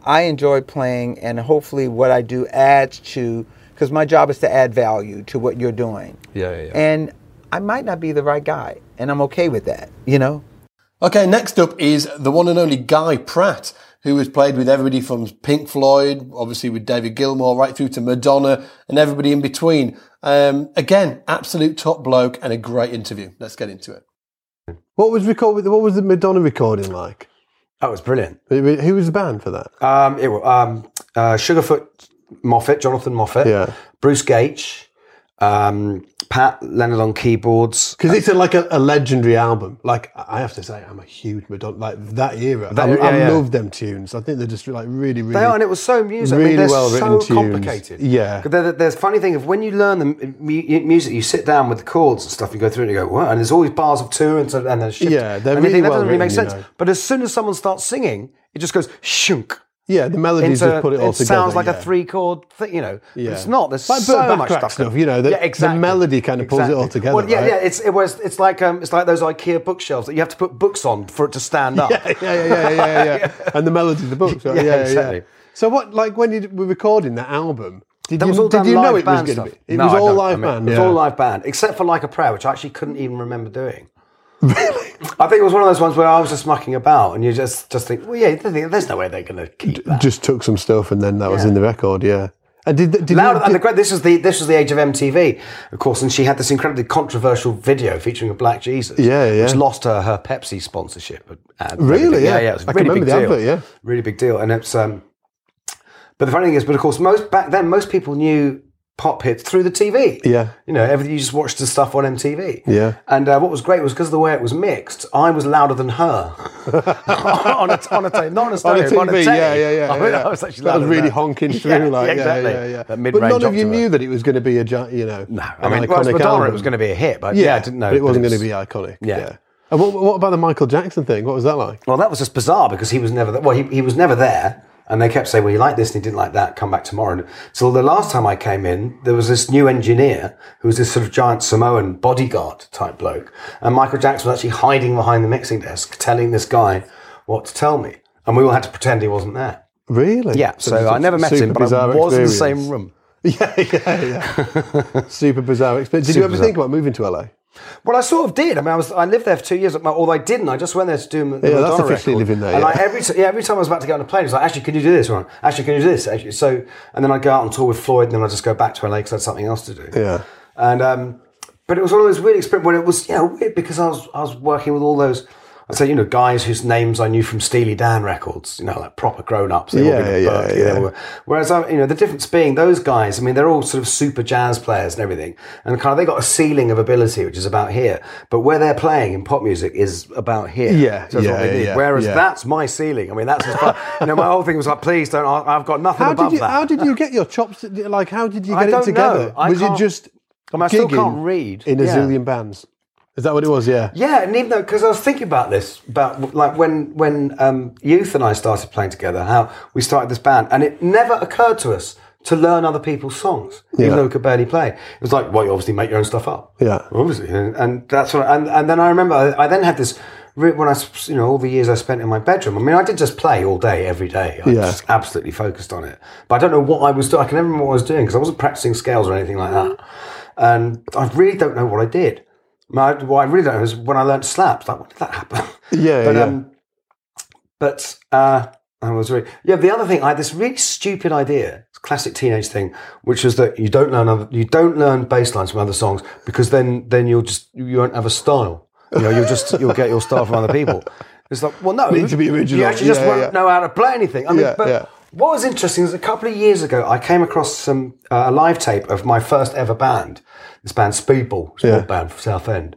i enjoy playing and hopefully what i do adds to because my job is to add value to what you're doing Yeah, yeah, yeah. and i might not be the right guy and i'm okay with that you know Okay, next up is the one and only Guy Pratt, who has played with everybody from Pink Floyd, obviously with David Gilmour, right through to Madonna and everybody in between. Um, again, absolute top bloke and a great interview. Let's get into it. What was record? What was the Madonna recording like? That was brilliant. Who was the band for that? Um, it, wa- um, uh, Sugarfoot Moffett, Jonathan Moffett, Yeah. Bruce Gage, um, Pat Leonard on keyboards. Because it's a, like a, a legendary album. Like I have to say, I'm a huge Madonna. Like that era, That- I, I yeah, yeah. love them tunes. I think they're just like really, really. They are, and it was so music. really I mean, they're well so written tunes. complicated. Yeah. 'Cause there- there's funny thing of when you learn the mu- music, you sit down with the chords and stuff, you go through it and you go, what? And there's always bars of two and, so, and there's shift. Yeah, they're and really think that doesn't really make written, you sense. know. But as soon as someone starts singing, it just goes shunk. Yeah, the melodies Into, just put it all together. it sounds like yeah. a three chord thing, you know. Yeah. it's not. There's Like so much stuff. stuff, you know, the- the melody kind of pulls it all together, Well, yeah, right? yeah. It's it was it's like um it's like those IKEA bookshelves that you have to put books on for it to stand *laughs* up. yeah, yeah, yeah, yeah, yeah, *laughs* yeah. And the melody of the books. Right? *laughs* Yeah, Yeah, yeah, exactly. So what, like when you were recording that album, did That you, was all did you know it was going to be? It No, was all live I mean, band. It was all live band, except for like a prayer, which I actually couldn't even remember doing. Really? I think it was one of those ones where I was just mucking about, and you just just think, well, yeah, there's no way they're going to keep that. Just took some stuff and then that was in the record. Yeah. And did did Loud, you, and the, great- this was the this was the age of MTV, of course, and she had this incredibly controversial video featuring a black Jesus, Yeah, yeah. which lost her her Pepsi sponsorship. and Really? everything. Yeah. yeah, it was I really big remember the deal. advert, yeah. really big deal, and it's um. But the funny thing is, but of course, most back then, most people knew pop hits through the TV. Yeah. you know, everything you just watched the stuff on MTV. Yeah. and uh, what was great was because of the way it was mixed, I was louder than her *laughs* on a on a tape, not on a on stereo, a but on a TV, tape. yeah, yeah, yeah. I, mean, yeah. I was actually that was really her. honking *laughs* Yeah, through, like yeah, yeah, exactly. yeah, yeah. That But none of you knew that it was going to be a, you know, No, I mean, well, iconic Madonna, album. it was going to be a hit, but yeah, I didn't know. but it wasn't going to be iconic. Yeah. Yeah. And what, what about the Michael Jackson thing? What was that like? Well, that was just bizarre because he was never. There. Well, he, he was never there, and they kept saying, "Well, you like this and he didn't like that. Come back tomorrow." And so the last time I came in, there was this new engineer who was this sort of giant Samoan bodyguard type bloke, and Michael Jackson was actually hiding behind the mixing desk, telling this guy what to tell me, and we all had to pretend he wasn't there. Really? Yeah, so, a I never met him, but I was in the same room. *laughs* Yeah, yeah, yeah. super bizarre experience. Did you ever bizarre. think about moving to LA? Well, I sort of did. I mean, I was I lived there for two years, although I didn't. I just went there to do the Yeah, that's officially living there, And yeah. like every t- yeah, every time I was about to get on a plane, it's like, actually, can you do this? Or actually, can you do this? Actually, so and then I'd go out on tour with Floyd, and then I'd just go back to LA because I had something else to do. Yeah. And um, but it was one of those weird experiences when it was you know weird because I was I was working with all those. Say, you know, guys whose names I knew from Steely Dan records, you know, like proper grown ups. Yeah, yeah, yeah, yeah. Whereas, I, you know, the difference being those guys, I mean, they're all sort of super jazz players and everything. And kind of, they got a ceiling of ability, which is about here. But where they're playing in pop music is about here. Yeah, So yeah, yeah, Whereas that's my ceiling. I mean, that's as far, you know, my whole thing was like, please don't, I- I've got nothing How above did you? that. How did you get your chops? Like, how did you get it together? know. I was it just? I mean, I still can't read. in a zillion bands. Is that what it was? Yeah. Yeah, and even though because I was thinking about this about like when when um, youth and I started playing together, how we started this band, and it never occurred to us to learn other people's songs, Yeah. even though we could barely play. It was like, well, you obviously make your own stuff up. Yeah. obviously, and, and that's what. And, and then I remember I, I then had this. when I, you know, all the years I spent in my bedroom. I mean, I did just play all day, every day. I Yeah. was just absolutely focused on it. But I don't know what I was doing. I can never remember what I was doing because I wasn't practicing scales or anything like that. And I really don't know what I did. My, what I really don't know is when I learned slaps. Like, when did that happen? Yeah, but yeah. um, but uh, I was really yeah. The other thing, I had this really stupid idea, classic teenage thing, which was that you don't learn other, you don't learn bass lines from other songs because then then you'll just you won't have a style. You know, you'll just you'll get your style from other people. It's like, well, no, you Need to be original. You actually just Yeah, won't yeah. know how to play anything. I mean, Yeah, but what was interesting is a couple of years ago, I came across some uh, a live tape of my first ever band. This band, Speedball, it's Yeah. band from Southend,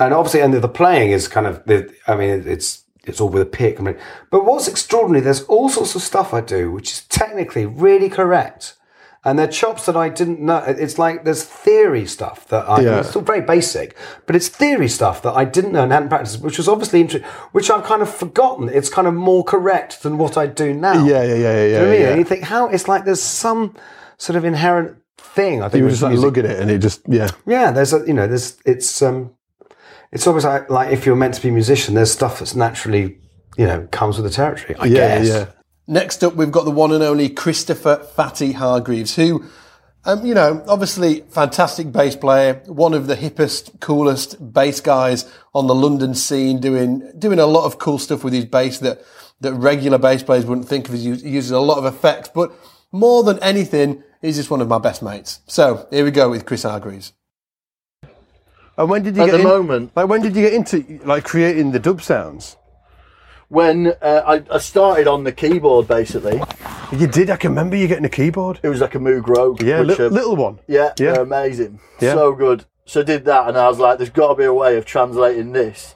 and obviously, and the, the playing is kind of, the, I mean, it's it's all with a pick. I mean, but what's extraordinary? There's all sorts of stuff I do which is technically really correct, and they're chops that I didn't know. It's like there's theory stuff that I. Yeah. It's still very basic, but it's theory stuff that I didn't know and hadn't practiced, which was obviously interesting, which I've kind of forgotten. It's kind of more correct than what I do now. Yeah, yeah, yeah, yeah, Do you know what I yeah, mean? yeah. And you think how it's like there's some sort of inherent thing. I think You just like music. look at it, and it just yeah. Yeah, there's a you know there's it's um it's always like like if you're meant to be a musician, there's stuff that's naturally you know comes with the territory. I Yeah, guess. yeah. Next up, we've got the one and only Christopher Fatty Hargreaves, who, um, you know, obviously fantastic bass player, one of the hippest, coolest bass guys on the London scene, doing doing a lot of cool stuff with his bass that that regular bass players wouldn't think of. He he uses a lot of effects, but more than anything, he's just one of my best mates. So here we go with Chris Hargreaves. And when did you At get the in- moment- Like when did you get into like creating the dub sounds? When uh, I, I started on the keyboard, basically, You did. I can remember you getting a keyboard. it was like a Moog Rogue. Yeah, which, li- uh, little one. Yeah, Yeah. they're amazing. Yeah. So good. So did that, and I was like, "There's got to be a way of translating this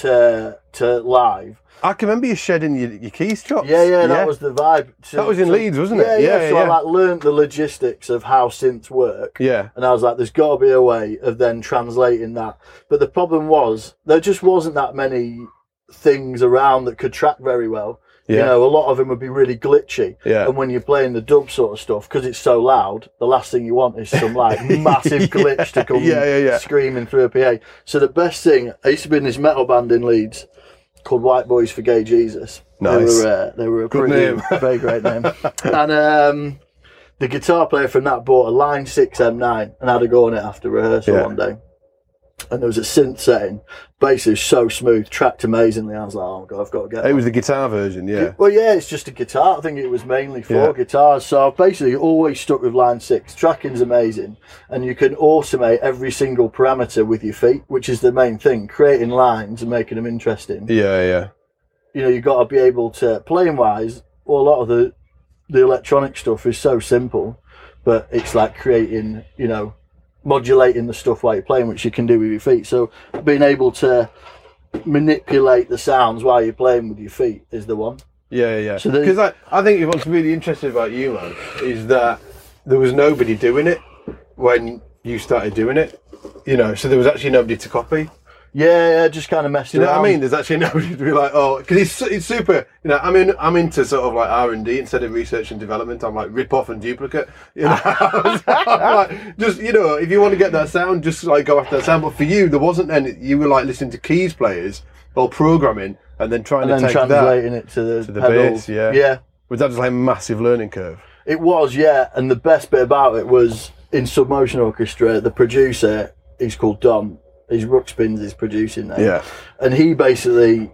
to to live." I can remember you shedding your, your keys chops. Yeah, yeah, that was the vibe. So- That was in so- Leeds, wasn't it? Yeah, yeah. Yeah, so I yeah. like learned the logistics of how synths work. Yeah. And I was like, "There's got to be a way of then translating that." But the problem was there just wasn't that many things around that could track very well. You know, a lot of them would be really glitchy. Yeah. And when you're playing the dub sort of stuff, because it's so loud, the last thing you want is some like *laughs* massive glitch to come Yeah, yeah, yeah. screaming through a PA. So the best thing, I used to be in this metal band in Leeds called White Boys for Gay Jesus. Nice. They were, uh, they were a Good pretty, name. *laughs* very great name. *laughs* and um, the guitar player from that bought a Line 6 M9 and had a go on it after rehearsal Yeah. one day. And there was a synth setting. Bass is so smooth, tracked amazingly. I was like, oh my god, I've got to get It was the guitar version, yeah. Well, yeah, it's just a guitar. I think it was mainly for Yeah. guitars. So I've basically always stuck with line six. Tracking's amazing, and you can automate every single parameter with your feet, which is the main thing. Creating lines and making them interesting. Yeah, yeah. You know, you've got to be able to playing wise. Well, a lot of the the electronic stuff is so simple, but it's like creating, you know, modulating the stuff while you're playing, which you can do with your feet. So being able to manipulate the sounds while you're playing with your feet is the one. Yeah, yeah. So Because I, I think what's really interesting about you, man, is that there was nobody doing it when you started doing it. You know, so there was actually nobody to copy. Yeah, yeah, just kind of messed you know around. what I mean? There's actually *laughs* nobody to be like, oh, because it's, it's super. You know, I'm in, I'm into sort of like R and D instead of research and development. I'm like rip off and duplicate. You know, *laughs* like, just you know, if you want to get that sound, just like go after that sound. But for you, there wasn't any. You were like listening to keys players or programming, and then trying and to then take that. translating it to the, to the pedals. bass, yeah. yeah, Was that just like a massive learning curve? it was. Yeah, and the best bit about it was in Submotion Orchestra. The producer, he's called Dom. He's Ruxpins is producing now. Yeah. and he basically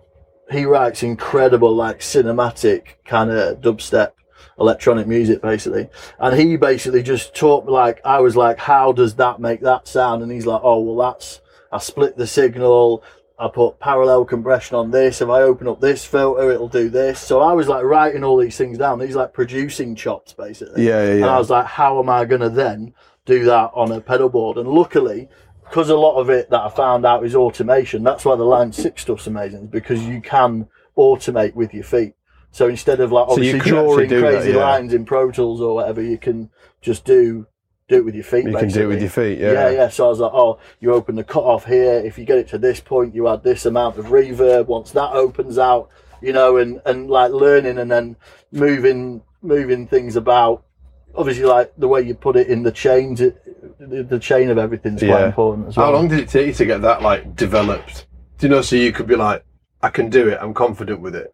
he writes incredible like cinematic kind of dubstep electronic music basically and he basically just taught me like i was like how does that make that sound and he's like oh well that's i split the signal I put parallel compression on this. If I open up this filter, it'll do this. So I was like writing all these things down. These like producing chops, basically. Yeah, yeah, And. I was like, how am I going to then do that on a pedal board? And luckily, because a lot of it that I found out is automation. That's why the Line Six stuff's amazing, because you can automate with your feet. So instead of like So you obviously actually drawing do that, crazy yeah. lines in Pro Tools or whatever, you can just do do it with your feet. You can do it with your feet, yeah. yeah, yeah. So I was like, oh, you open the cut off here. If you get it to this point, you add this amount of reverb. Once that opens out, you know, and and like learning and then moving moving things about. Obviously, like the way you put it in the chains, it, the, the chain of everything's quite Yeah. important as well. How long did it take you to get that like developed? Do you know? So you could be like, I can do it. I'm confident with it.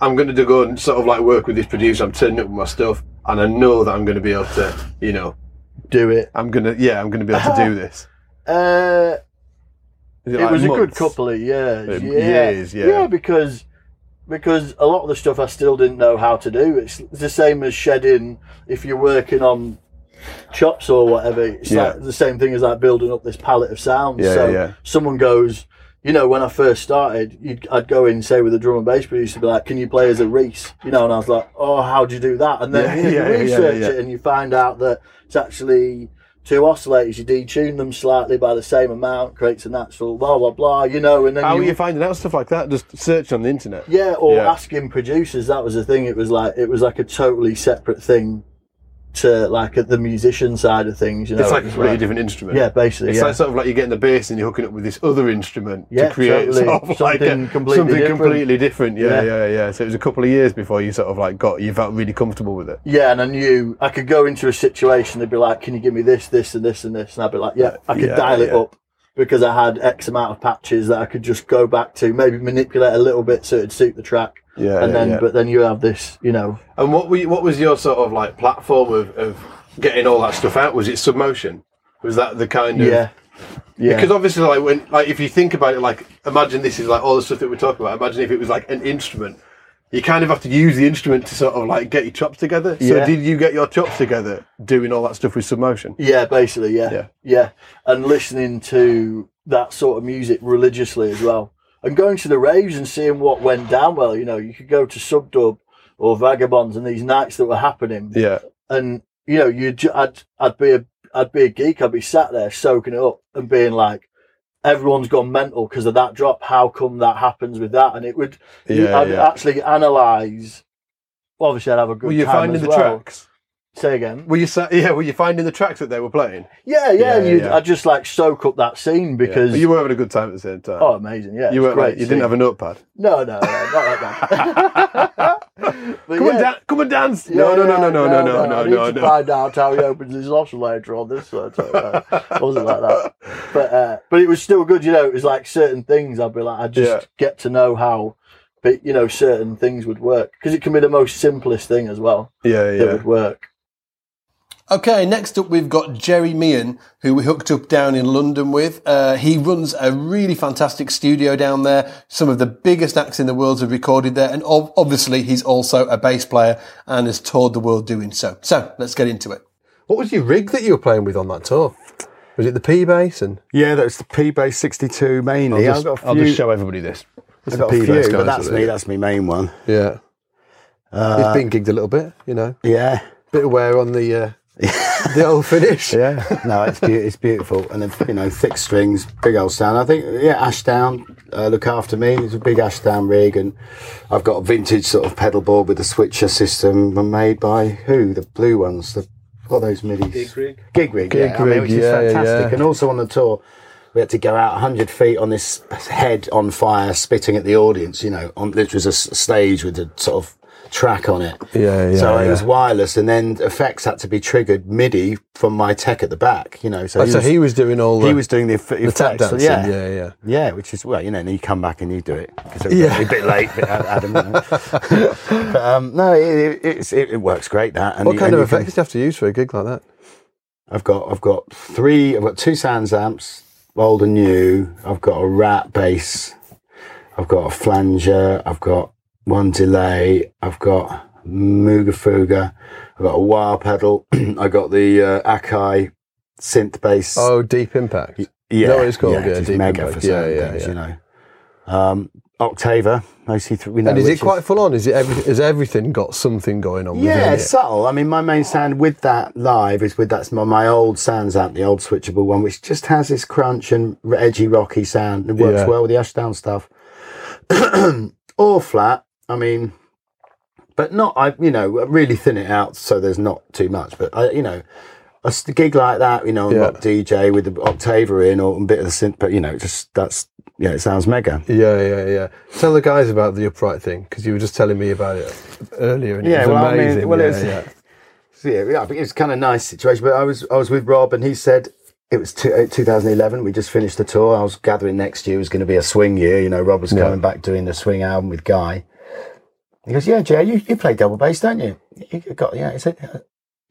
I'm going to go and sort of like work with this producer. I'm turning up with my stuff, and I know that I'm going to be able to, you know, do it. I'm gonna, yeah, I'm going to be able to do this. Uh, Is it like was a good months? couple of years. Uh, yeah. years, yeah. Yeah, because because a lot of the stuff I still didn't know how to do. It's the same as shedding if you're working on chops or whatever. It's Yeah. like the same thing as like building up this palette of sounds. Yeah, so yeah, someone goes, you know, when I first started, you'd, I'd go in say with a drum and bass producer, be like, "Can you play as a Reese?" You know, and I was like, "Oh, how do you do that?" And then Yeah, you, know, you yeah, yeah, research yeah. it and you find out that it's actually two oscillators. You detune them slightly by the same amount, creates a natural blah blah blah. You know, and then How you, are you finding out stuff like that? Just search on the internet. yeah, or Yeah. asking producers. That was the thing. It was like it was like a totally separate thing to like at the musician side of things. You know, It's like a completely different instrument. Yeah, basically. It's yeah. like sort of like you're getting the bass and you're hooking up with this other instrument Yeah, to create totally. sort of *laughs* like Something a, completely something different. completely different. Yeah, Yeah. yeah, yeah, So it was a couple of years before you sort of like got you felt really comfortable with it. Yeah, and I knew I could go into a situation. They'd be like, "Can you give me this, this, and this, and this?" And I'd be like, "Yeah, I could Yeah, dial it up." Because I had X amount of patches that I could just go back to, maybe manipulate a little bit so it'd suit the track. Yeah, and yeah, then, yeah. but then you have this, you know, And what were you, what was your sort of like platform of, of getting all that stuff out? Was it Submotion? Was that the kind of yeah, yeah, Because obviously, like when, like if you think about it, like imagine this is like all the stuff that we're talking about. Imagine if it was like an instrument. You kind of have to use the instrument to sort of like get your chops together. So Yeah. did you get your chops together doing all that stuff with Submotion? Yeah, basically, yeah. Yeah. yeah. And listening to that sort of music religiously as well. And going to the raves and seeing what went down well. You know, you could go to Subdub or Vagabonds and these nights that were happening. Yeah, And, you know, you I'd, I'd be a, I'd be a geek. I'd be sat there soaking it up and being like, everyone's gone mental because of that drop. How come that happens with that? And it would, Yeah, I'd yeah. actually analyze. Obviously, I'd have a good were you time finding as the well. tracks? Say again. Were you yeah? Were you finding the tracks that they were playing? Yeah, yeah, Yeah, and you'd, yeah. I'd just like soak up that scene because But you were having a good time at the same time. oh, amazing, yeah, you it's weren't great. like, you didn't have a notepad. no, no, no, not like that. *laughs* But Come yeah, on, dan- come and dance. yeah, no, no, no, yeah, no, no, no, no, I no, need no, to no. find out how he opens his oscillator on this one. So, uh, it wasn't like that, but uh, but it was still good. You know, it was like certain things. I'd be like, I just Yeah. get to know how, but you know, certain things would work because it can be the most simplest thing as well Yeah, that yeah. would work. Okay, next up we've got Jerry Meehan, who we hooked up down in London with. Uh, he runs a really fantastic studio down there. Some of the biggest acts in the world have recorded there, and ob- obviously he's also a bass player and has toured the world doing so. So let's get into it. What was your rig that you were playing with on that tour? Was it the P bass? And Yeah, that's the P bass 62 mainly. I'll, I've got just, a I'll few. just show everybody this. It's I've got the a P-Bass few, guys but that's me. they- That's my main one. Yeah, it's been gigged a little bit, you know. Yeah, Bit of wear on the uh, *laughs* the old finish. *laughs* yeah. no, it's be- it's beautiful, and then, you know, thick strings, big old sound. I think yeah, Ashdown uh, look after me. It's a big Ashdown rig, and I've got a vintage sort of pedal board with a switcher system, made by who? The blue ones. The what are those midis? Gig rig. Gig rig. Gig yeah, I mean, which is yeah, yeah, fantastic. yeah. And also on the tour. We had to go out 100 feet on this head on fire, spitting at the audience. You know, on which was a s- stage with a sort of track on it. Yeah, yeah, So it was wireless, and then effects had to be triggered MIDI from my tech at the back. You know, so, Oh, so he was doing all the, he was doing the, the tap effects. so yeah, yeah, yeah. yeah, which is well, you know, and you come back and you do it because it was Yeah. a bit late, but Adam. You know. *laughs* but um, no, it, it, it, it works great. That and What you- kind and of you can- effects do you have to use for a gig like that? I've got I've got three. I've got two SansAmps, old and new. I've got a Rat bass. I've got a flanger. I've got one delay. I've got Moogerfooger. I've got a wah pedal. *clears throat* I got the uh, Akai synth bass. Oh, Deep Impact. yeah, that what it's called? Yeah, Yeah, Deep mega Impact. for Yeah, yeah, things, yeah. you know. Um, Octava, OC3. We know And is it quite full on? Is it every, has everything got something going on? Yeah, it's it? subtle. I mean, my main sound with that live is with that's my, my old SansAmp, the old switchable one, which just has this crunch and edgy, rocky sound. It works Yeah. well with the Ashdown stuff. *clears throat* or flat. I mean, but not. I you know really thin it out so there's not too much. But I you know. a gig like that, you know, Yeah. DJ with the Octava in or a bit of the synth, but you know, just that's yeah, it sounds mega. Yeah, yeah, yeah. Tell the guys about the upright thing because you were just telling me about it earlier, and it Yeah, was well, I mean, amazing. well, yeah, it's- yeah. Yeah, yeah, I think it was kind of nice situation. But I was I was with Rob, and he said it was two, uh, 2011. We just finished the tour. I was gathering next year was going to be a swing year. You know, Rob was Yeah. coming back doing the swing album with Guy. He goes, "Yeah, Jay, you, you play double bass, don't you?" You got yeah. He said, "Uh,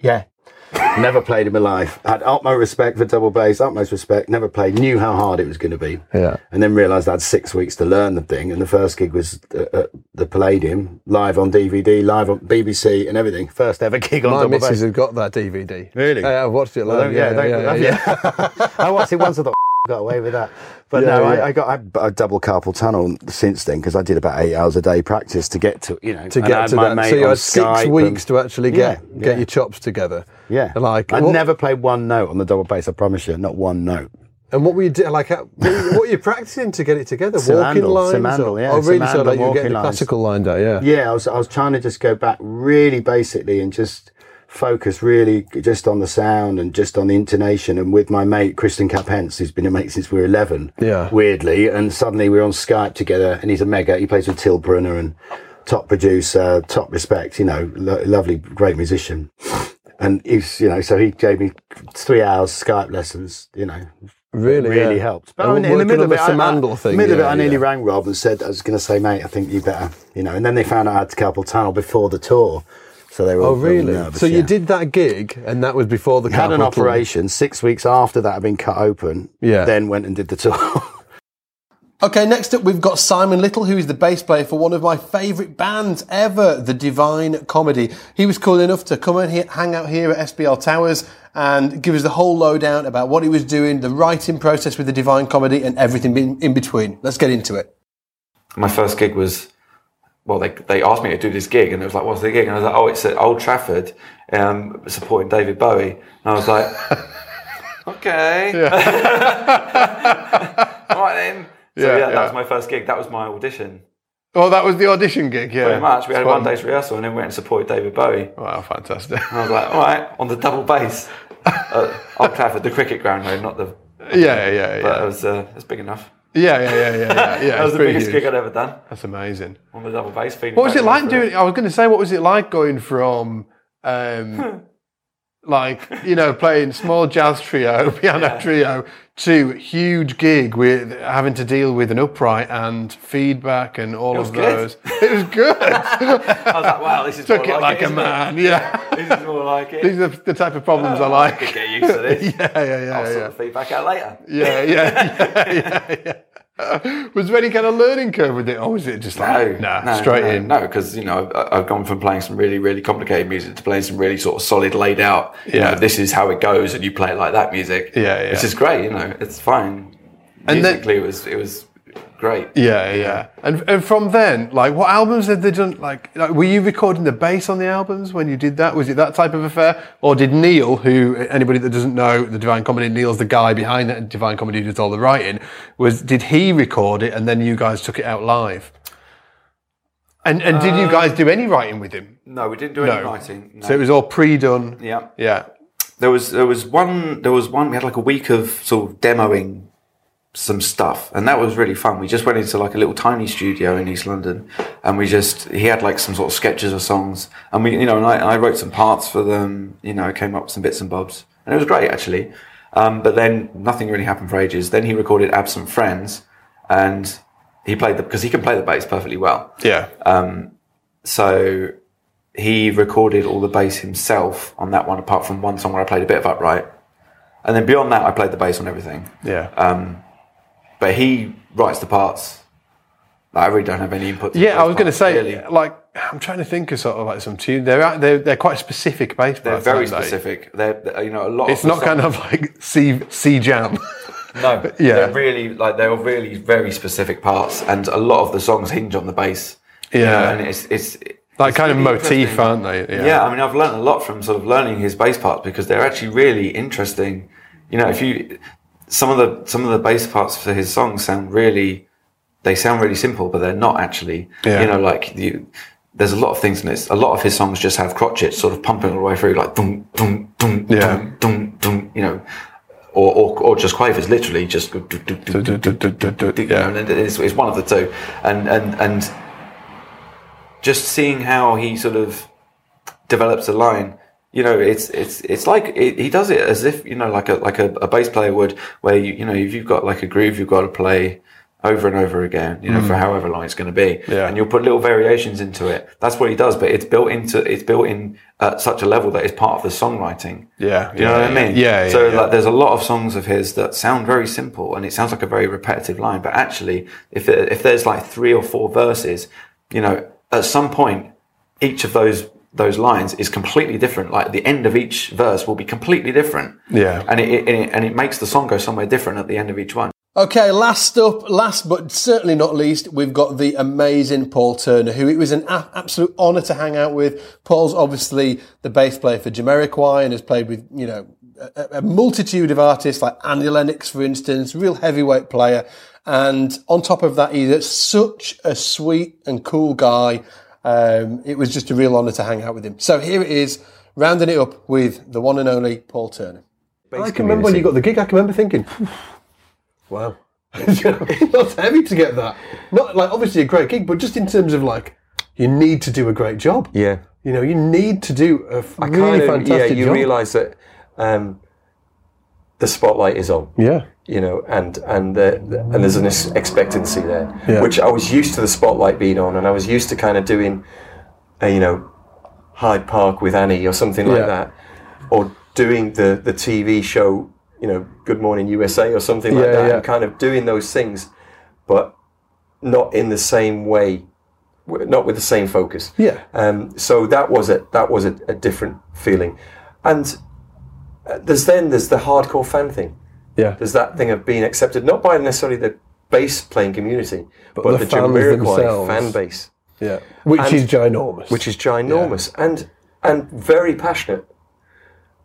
"Yeah." Never played in my life. Had utmost respect for double bass, utmost respect. Never played. Knew how hard it was going to be. Yeah. And then realised I had six weeks to learn the thing. And the first gig was uh, at the Palladium, live on DVD, live on BBC and everything. First ever gig on My double missus bass. has got that DVD. Really? Yeah, I've watched it live. don't- yeah, yeah, yeah, *laughs* yeah. I watched it once. I thought *laughs* got away with that, but Yeah, no, yeah. I, I got I, I double carpal tunnel since then because I did about eight hours a day practice to get to you know To get to my that, so you had six Skype weeks and- to actually get Yeah, get your chops together. Yeah. Like, I what- never played one note on the double bass. I promise you, not one note. And what were you doing? Like, what, were *laughs* you, what were you practicing to get it together? Walking Simandl, lines? Simandl, or- yeah, Oh, really? so like you were getting walking the lines. classical lined out, yeah. Yeah, I was I was trying to just go back really basically and just focus really just on the sound and just on the intonation and with my mate Kristen Capence who's been a mate since we were 11 Yeah. weirdly and suddenly we are on Skype together and he's a mega he plays with Till Brönner and top producer top respect you know lo- lovely great musician and he's you know so he gave me three hours Skype lessons you know Really, really yeah. helped. But I mean, in the middle of it, the I, I, thing, middle of it, I nearly yeah. rang Rob and said I was going to say, mate, I think you better, you know. And then they found out I had to carpal tunnel before the tour, so they were. Oh, really? nervous, so you did that gig, and that was before the had an carpal tunnel. operation six weeks after that had been cut open. Yeah. Then went and did the tour. Okay, next up we've got Simon Little, who is the bass player for one of my favourite bands ever, The Divine Comedy. He was cool enough to come and hang out here at SBL Towers and give us the whole lowdown about what he was doing, the writing process with The Divine Comedy, and everything in, between. Let's get into it. my first gig was well they, they asked me to do this gig and it was like what's the gig and I was like oh it's at Old Trafford um, supporting David Bowie and I was like *laughs* okay *laughs* all right then so Yeah, yeah, that was my first gig that was my audition Oh, that was the audition gig, yeah. pretty much we had It's one day's rehearsal and then went and supported David Bowie Wow, fantastic. and I was like all right on the double bass at *laughs* Old Trafford the cricket ground though not the Yeah, yeah, but it was uh, it was big enough Yeah, yeah, yeah, yeah. yeah, *laughs* yeah that was the biggest huge. gig I'd ever done That's amazing. on the double bass What was it like doing? I was going to say, what was it like going from, um, *laughs* like you know, playing small jazz trio, *laughs* piano trio, to huge gig with having to deal with an upright and feedback and all of good. those. *laughs* It was good. *laughs* I was like wow this is Took more it like a isn't it? man. Yeah, this is more like it these are the type of problems I oh, I like. could get used to this. Yeah, yeah, yeah, I'll sort yeah. the feedback out later. Yeah, yeah, yeah, yeah, yeah. *laughs* Was there any kind of learning curve with it, or was it just like, nah, no, straight no, in? No, because you know I've gone from playing some really, really complicated music to playing some really sort of solid, laid out. You Yeah. know, this is how it goes, and you play it like that music. Yeah, yeah. Which is great. You know, it's fine. And then- Musically, it was it was great. Yeah, yeah. And and from then, like, what albums had they done? Like, like, were you recording the bass on the albums when you did that? Was it that type of affair, or did Neil, who anybody that doesn't know the Divine Comedy, Neil's the guy behind that Divine Comedy who does all the writing. Was did he record it and then you guys took it out live? And and did you uh, guys do any writing with him? No, we didn't do any No. writing. No. So it was all pre-done. yeah. Yeah. There was there was one there was one we had like a week of sort of demoing some stuff and that was really fun. We just went into like a little tiny studio in East London and we just he had like some sort of sketches or songs and we you know and I, I wrote some parts for them, you know, came up with some bits and bobs. And it was great actually. Um, but then nothing really happened for ages. Then he recorded Absent Friends and he played the because he can play the bass perfectly well. Yeah. So he recorded all the bass himself on that one, apart from one song where I played a bit of upright. And then beyond that, I played the bass on everything. yeah. But he writes the parts. I really don't have any input. to yeah, I was going to say, really. like, I'm trying to think of sort of like some tune. They're they're, they're quite specific bass they're very they? specific. They're, they're, you know, a lot. It's not kind of like C C jam. *laughs* No, but *laughs* Yeah. they're really like they're really very specific parts, and a lot of the songs hinge on the bass. you Yeah. know, and it's it's Like it's kind of motif, aren't they? Yeah. I mean, I've learned a lot from sort of learning his bass parts because they're actually really interesting. You know, if you some of the some of the bass parts for his songs sound really they sound really simple, but they're not actually. Yeah. You know, like you, there's a lot of things in this. A lot of his songs just have crotchets sort of pumping all the way through, like dum dum dum yeah. dum dum dum. You know, or, or, or just quavers, literally just. Yeah. And it's, it's one of the two, and and and just seeing how he sort of develops a line you know, it's it's it's like it, he does it as if you know, like a like a, a bass player would, where you you know, if you've got like a groove, you've got to play over and over again, you know, for mm. however long it's going to be, Yeah. and you'll put little variations into it. That's what he does, but it's built into it's built in at such a level that it's part of the songwriting. Yeah. Do you know what I mean? Yeah. yeah So yeah. like, there's a lot of songs of his that sound very simple, and it sounds like a very repetitive line. But actually, if there, if there's like three or four verses, you know, at some point, each of those those lines is completely different. Like the end of each verse will be completely different. Yeah. and it, it, it and it makes the song go somewhere different at the end of each one. Okay, last up, last but certainly not least, we've got the amazing Paul Turner, who it was an a- absolute honour to hang out with. Paul's obviously the bass player for Jamiroquai and has played with, you know, a, a multitude of artists like Annie Lennox, for instance, real heavyweight player. And on top of that, he's such a sweet and cool guy. Um, it was just a real honour to hang out with him. So here it is, rounding it up with the one and only Paul Turner. I can remember when you got the gig. I can remember thinking, "Wow, *laughs* not heavy to get that." Not like obviously a great gig, but just in terms of like, you need to do a great job. Yeah. You know, you need to do a f- I really kind of yeah. You job. realise that um, the spotlight is on. yeah, you know, and and the, and there's an expectancy there, Yeah. which I was used to the spotlight being on, and I was used to kind of doing, uh, you know, Hyde Park with Annie or something like Yeah. that, or doing the the TV show, you know, Good Morning USA or something like Yeah, that, and kind of doing those things, but not in the same way, not with the same focus. yeah, Um, so that was it. that was a, a different feeling, and there's then there's the hardcore fan thing yeah. there's that thing of being accepted not by necessarily the bass playing community, but, the the, Jamiroquai fan base, Yeah, which And- is ginormous. which is ginormous and and very passionate.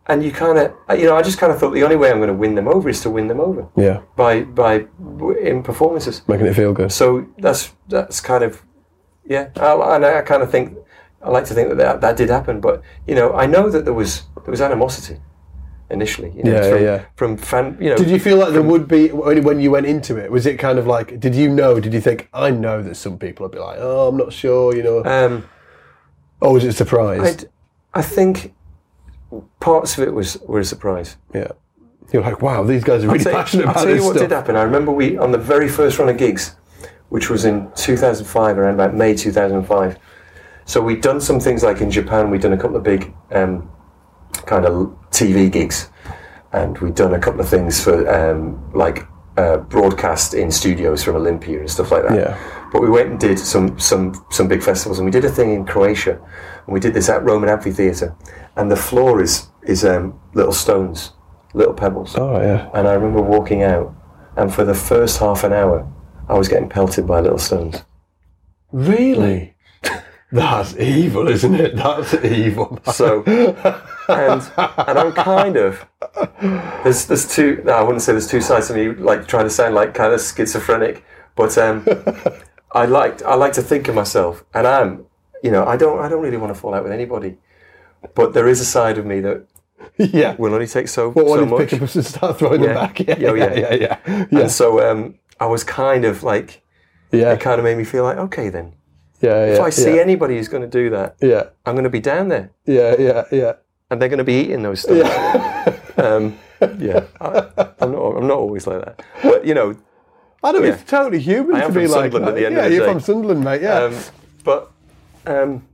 And you kind of, you know, I just kind of thought the only way I'm going to win them over is to win them over yeah, by by in performances. making it feel good. So that's that's kind of, yeah. I, and I kind of think I like to think that, that that did happen, but you know, I know that there was there was animosity initially. You know, Yeah, from, yeah. From fan, you know, Did you feel like there would be when when you went into it? Was it kind of like, did you know? Did you think I know that some people would be like, oh, I'm not sure, you know? um, or was it a surprise? I'd, I think parts of it was were a surprise. yeah, you're like, wow, these guys are really tell you- passionate I'll about tell you this what stuff. did happen. I remember we on the very first run of gigs, which was in 2005, around about May 2005. So we'd done some things like in Japan. We'd done a couple of big um, kind of TV gigs, and we'd done a couple of things for um, like uh, broadcast in studios from Olympia and stuff like that. Yeah. But we went and did some some some big festivals, and we did a thing in Croatia, and we did this at Roman Amphitheatre, and the floor is is um, little stones, little pebbles. Oh yeah, And I remember walking out, and for the first half an hour, I was getting pelted by little stones. really? That's evil, isn't it? That's evil. So, and and I'm kind of there's there's two. No, I wouldn't say there's two sides to me. Like trying to sound like kind of schizophrenic, but um, *laughs* I like I like to think of myself, and I'm you know I don't I don't really want to fall out with anybody, but there is a side of me that yeah. will only take so What so much. pick up and start throwing them back? *laughs* Yeah, Yeah, yeah, yeah. yeah, yeah, yeah. And so um, I was kind of like yeah, it kind of made me feel like okay then yeah, if I see yeah. anybody who's going to do that, yeah, I'm going to be down there, yeah, yeah, yeah. and they're going to be eating those stones. um, yeah, I, I'm not. I'm not always like that, but you know. I know Yeah. it's totally human I to am be from like Sunderland that. at the end yeah, of the you're day. from Sunderland, mate. Yeah, Um, but um,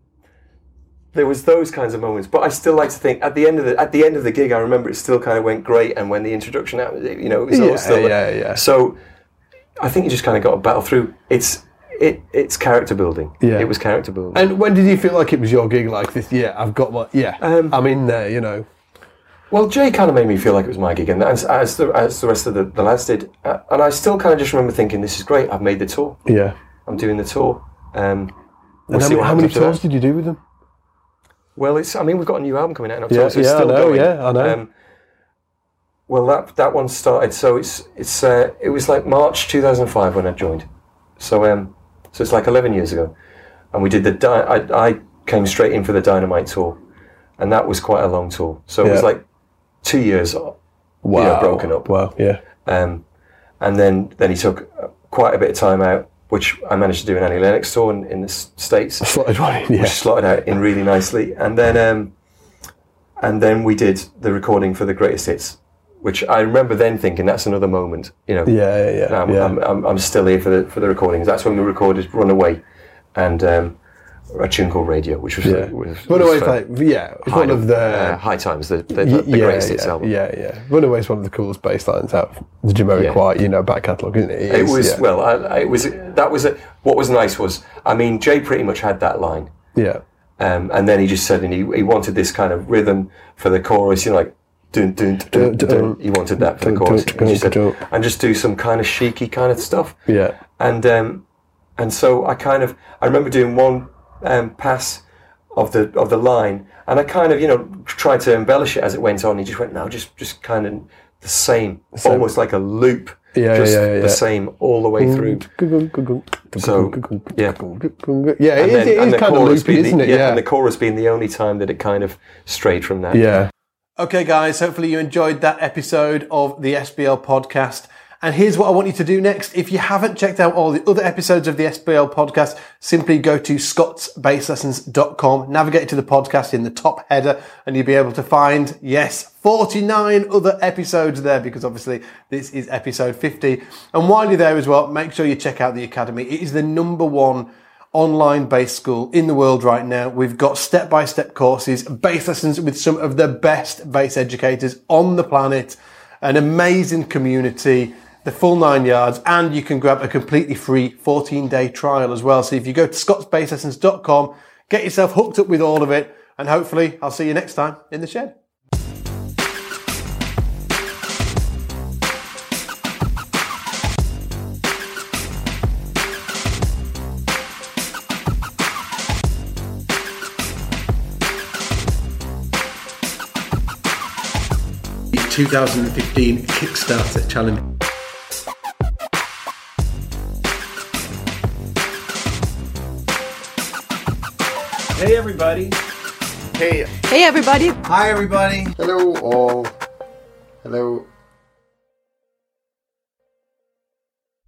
there was those kinds of moments. But I still like to think at the end of the at the end of the gig, I remember it still kind of went great. And when the introduction happened, you know, it was Yeah, all still yeah, yeah. So I think you just kind of got to battle through. It's it it's character building. Yeah. it was character building. And when did you feel like it was your gig like this? Yeah, I've got what. Yeah, Um, I'm in there. You know. Well, Jay kind of made me feel like it was my gig, and as, as, the, as the rest of the, the lads did. Uh, and I still kind of just remember thinking, this is great, I've made the tour. Yeah. I'm doing the tour. Um, we'll And how how many tours that. did you do with them? Well, it's. I mean, we've got a new album coming out in October, Yeah, so it's yeah, I know, going. yeah, I know. Um, well, that that one started. So it's it's uh, it was like March 2005 when I joined. So um, so it's like 11 years ago, and we did the. Di- I I came straight in for the Dynamite tour, and that was quite a long tour. So it was like two years. Wow. You know, broken up. Wow. Yeah. Um, and then then he took uh, quite a bit of time out, which I managed to do an Annie Lennox tour in, in the states Slotted one in, yeah. which slotted out in really nicely. And then, um, and then we did the recording for the greatest hits, which I remember then thinking that's another moment. You know, Yeah, yeah, yeah, I'm, yeah. I'm, I'm, I'm still here for the for the recordings. That's when we recorded "Runaway," and um, a tune called "Radio," which was Yeah. was, Runaway's was like, yeah, High, one of the uh, high times, the the, the, the yeah, greatest yeah, hits album. Yeah, yeah. Runaway's one of the coolest bass lines out of the Jamiroquai, you know, back catalogue, isn't it? It is, was yeah. well, I, I- it was that was a, what was nice was I mean Jay pretty much had that line. Yeah. Um, and then he just said, and he, he wanted this kind of rhythm for the chorus, you know, like dun dun dun dun. He wanted that for the chorus. And, he said, and just do some kind of cheeky kind of stuff. Yeah. And um, and so I kind of I remember doing one um, pass of the of the line, and I kind of you know tried to embellish it as it went on. He just went, no, just just kind of the same, Same. almost like a loop. Yeah, just yeah, yeah, the yeah. same all the way through. So yeah, Yeah, it then- it is the kind of loopy, the- isn't it? Yeah, Yeah. and the chorus being the only time that it kind of strayed from that. Yeah. Okay, guys, hopefully you enjoyed that episode of the SBL podcast. And here's what I want you to do next. If you haven't checked out all the other episodes of the SBL podcast, simply go to scottsbasslessons.com, navigate to the podcast in the top header, and you'll be able to find, yes, 49 other episodes there because obviously this is episode 50. And while you're there as well, make sure you check out the Academy. It is the number one online bass school in the world right now. We've got step by step courses, bass lessons with some of the best bass educators on the planet, an amazing community, the full nine yards, and you can grab a completely free 14 day trial as well. So if you go to scottsbasslessons.com, get yourself hooked up with all of it, and hopefully I'll see you next time in the shed. 2015 Kickstarter challenge. Hey, everybody. Hey. Hey, everybody. Hi, everybody. Hello, all. Hello,